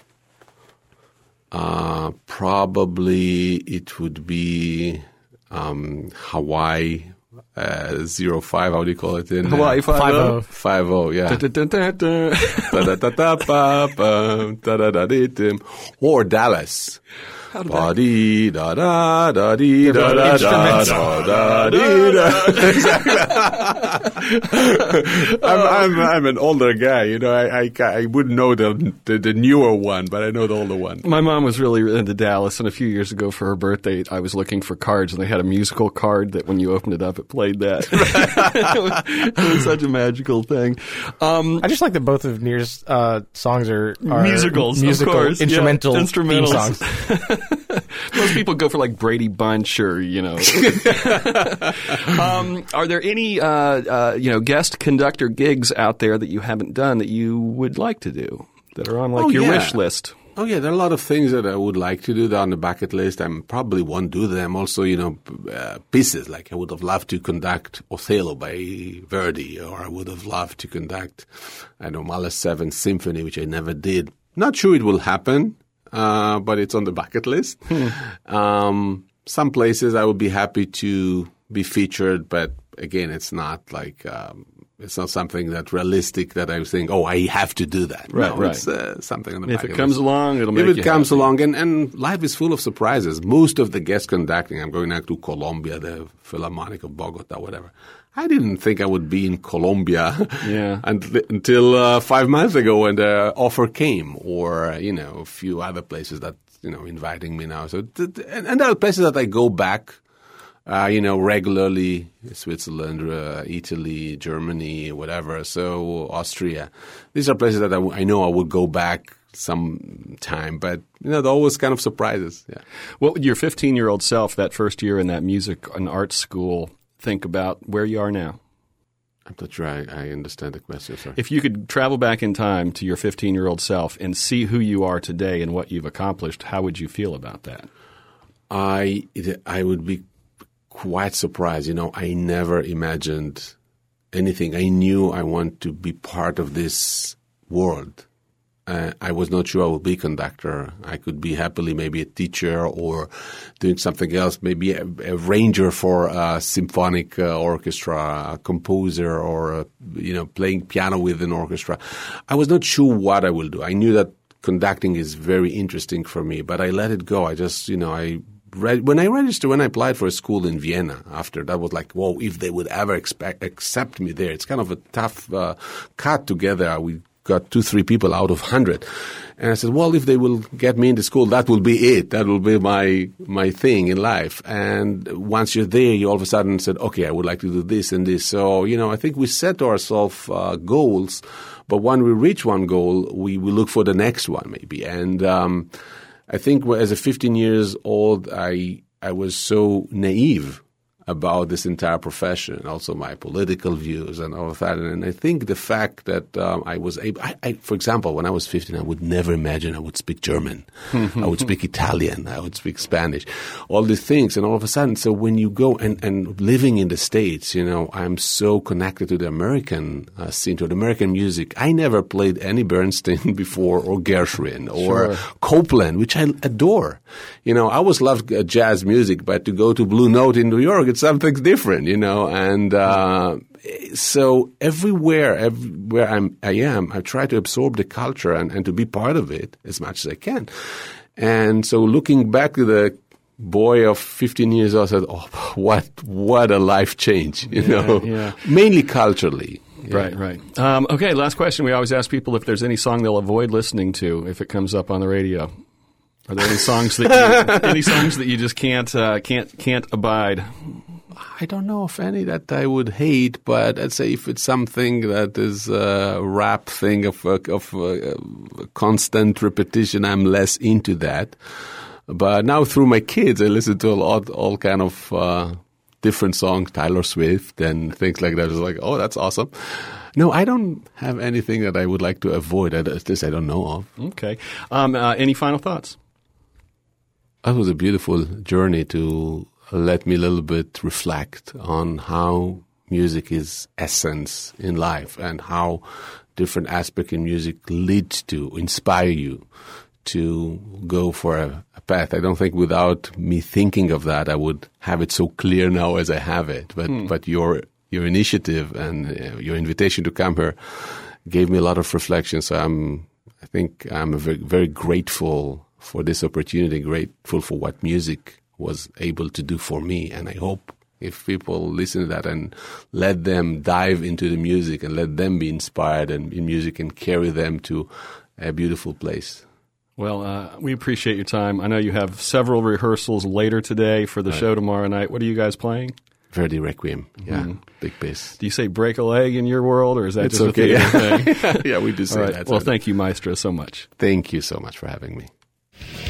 uh, probably it would be um, Hawaii uh, zero five. How do you call it in uh, Hawaii. Five oh, yeah. Da-da-da-da-da. Da-da-da-da-ba-bum, da-da-da-dee-dim. Or Dallas. Ba-dee, da-da, da-dee, da-da, da, da, da-dee, da. I'm, I'm, I'm an older guy, you know, I, I, I wouldn't know the, the, the newer one, but I know the older one. My mom was really into Dallas, and a few years ago for her birthday, I was looking for cards, and they had a musical card that when you opened it up, it played that. it, was, [laughs] it was such a magical thing. Um, I just like that both of Nir's uh, songs are, are Musicals, of musical, course. Yeah, instrumental instrumentals. theme songs. [laughs] [laughs] Most people go for like Brady Bunch or you know. [laughs] um, are there any uh, uh, you know guest conductor gigs out there that you haven't done that you would like to do that are on like Oh, your yeah. wish list? Oh yeah, there are a lot of things that I would like to do that are on the bucket list. I probably won't do them. Also, you know, uh, pieces like I would have loved to conduct Othello by Verdi, or I would have loved to conduct, I know, Mahler's Seventh Symphony, which I never did. Not sure it will happen, uh, but it's on the bucket list. um, some places I would be happy to be featured, but again, it's not like. Um, it's not something that realistic that I think, oh, I have to do that. Right, no, right. It's uh, something on the If bucket it comes list. along, it'll make If it comes happy. along, and, and life is full of surprises. Most of the guest conducting, I'm going now to Colombia, the Philharmonic of Bogota, whatever. I didn't think I would be in Colombia [laughs] Yeah. unt- until uh, five months ago when the offer came, or you know, a few other places that you know inviting me now. So, and, there are places that I go back. Uh, you know, regularly, Switzerland, uh, Italy, Germany, whatever. So Austria. These are places that I know I would go back some time, but you know, they're always kind of surprises. Yeah. What would your 15 year old self, that first year in that music and art school, think about where you are now? I'm not sure I, I understand the question, sir. If you could travel back in time to your 15 year old self and see who you are today and what you've accomplished, how would you feel about that? I I would be quite surprised. You know, I never imagined anything. I knew I want to be part of this world. Uh, I was not sure I would be conductor. I could be happily maybe a teacher or doing something else, maybe a, ranger for a symphonic uh, orchestra, a composer, or a, you know playing piano with an orchestra. I was not sure what I will do. I knew that conducting is very interesting for me, but I let it go. I just you know I when I registered, when I applied for a school in Vienna, after that was like, whoa, if they would ever expect, accept me there, it's kind of a tough uh, cut together. We got two, three people out of hundred, and I said, well, if they will get me into school, that will be it. That will be my my thing in life. And once you're there, you all of a sudden said, okay, I would like to do this and this. So you know, I think we set ourselves uh, goals, but when we reach one goal, we we look for the next one maybe, and. Um, I think as a 15 years old, I I was so naive about this entire profession, also my political views and all of that. And I think the fact that um, I was able, I, I, for example, when I was 15, I would never imagine I would speak German, I would speak Italian, I would speak Spanish, all these things. And all of a sudden, so when you go and, and living in the States, you know, I'm so connected to the American uh, scene, to the American music. I never played any Bernstein [laughs] before or Gershwin or Sure. Copland, which I adore. You know, I always loved uh, jazz music, but to go to Blue Note in New York, it's something different, you know. And uh, so everywhere, everywhere I'm, I am, I try to absorb the culture and, and to be part of it as much as I can. And so looking back to the boy of 15 years old, I said, oh, [laughs] what, what a life change, you know, yeah. mainly culturally. Yeah. Right, right. Um, okay, last question. We always ask people if there's any song they'll avoid listening to if it comes up on the radio. Are there any songs that you, [laughs] any songs that you just can't uh, can't can't abide? I don't know of any that I would hate, but I'd say if it's something that is a rap thing of of uh, constant repetition, I'm less into that. But now through my kids, I listen to a lot, all kind of uh, different songs, Taylor Swift and things like that. It's like, oh, that's awesome. No, I don't have anything that I would like to avoid. At least I don't know of. Okay. Um, uh, any final thoughts? That was a beautiful journey to let me a little bit reflect on how music is essence in life and how different aspects in music lead to inspire you to go for a, a, path. I don't think without me thinking of that, I would have it so clear now as I have it. But hmm. but your your initiative and uh, your invitation to come here gave me a lot of reflection. So I'm I think I'm very very grateful for this opportunity. Grateful for what music was able to do for me, and I hope if people listen to that and let them dive into the music and let them be inspired and in music and carry them to a beautiful place. Well, uh, we appreciate your time. I know you have several rehearsals later today for the right. show tomorrow night. What are you guys playing? Verdi Requiem. Yeah, mm-hmm. big piece. Do you say break a leg in your world, or is that it's just okay. a [laughs] thing? yeah, we do say right. that. Well, thank you, Maestro, so much. Thank you so much for having me.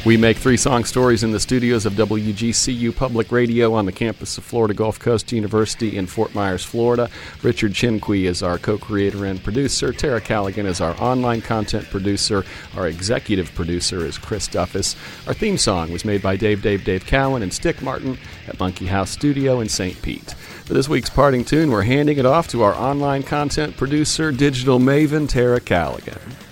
We make three song stories in the studios of WGCU Public Radio on the campus of Florida Gulf Coast University in Fort Myers, Florida. Richard Chinqui is our co creator and producer. Tara Calligan is our online content producer. Our executive producer is Chris Duffus. Our theme song was made by Dave Dave Dave Cowan and Stick Martin at Monkey House Studio in St. Pete. For this week's parting tune, we're handing it off to our online content producer, digital maven Tara Calligan.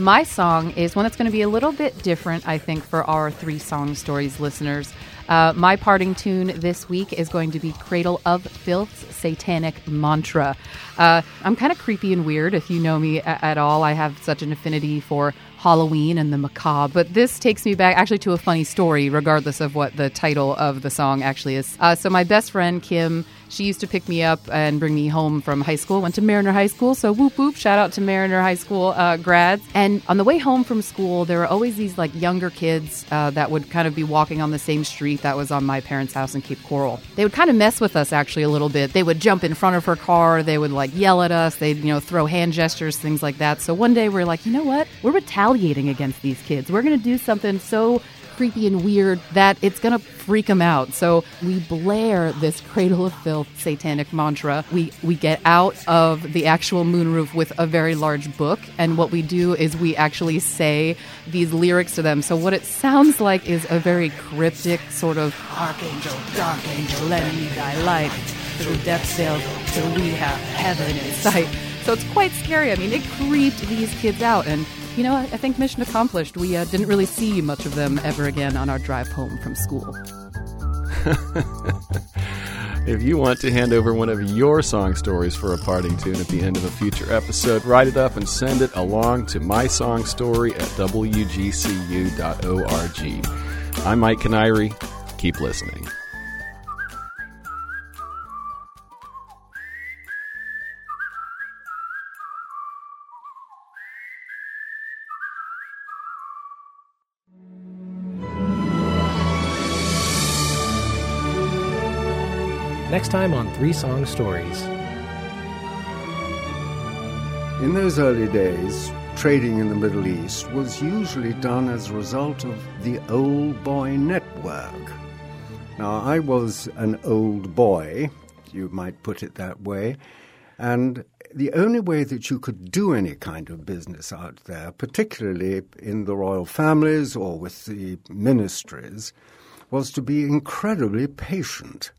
My song is one that's going to be a little bit different, I think, for our three song stories listeners. Uh, my parting tune this week is going to be Cradle of Filth's Satanic Mantra. Uh, I'm kind of creepy and weird if you know me a- at all. I have such an affinity for Halloween and the macabre, but this takes me back actually to a funny story, regardless of what the title of the song actually is. Uh, so, my best friend, Kim, she used to pick me up and bring me home from high school. Went to Mariner High School, so whoop whoop! Shout out to Mariner High School uh, grads. And on the way home from school, there were always these like younger kids uh, that would kind of be walking on the same street that was on my parents' house in Cape Coral. They would kind of mess with us actually a little bit. They would jump in front of her car. They would like yell at us. They'd you know throw hand gestures, things like that. So one day we're like, you know what? We're retaliating against these kids. We're gonna do something so creepy and weird that it's going to freak them out. So we blare this cradle of filth satanic mantra. We we get out of the actual moonroof with a very large book and what we do is we actually say these lyrics to them. So what it sounds like is a very cryptic sort of archangel, dark angel, let me thy light through death's veil till we have heaven in sight. So it's quite scary. I mean, it creeped these kids out and you know, I think mission accomplished. We uh, didn't really see much of them ever again on our drive home from school. [laughs] if you want to hand over one of your song stories for a parting tune at the end of a future episode, write it up and send it along to my song story at wgcu.org. I'm Mike Kiniry. Keep listening. Next time on Three Song Stories. In those early days, trading in the Middle East was usually done as a result of the old boy network. Now, I was an old boy, you might put it that way, and the only way that you could do any kind of business out there, particularly in the royal families or with the ministries, was to be incredibly patient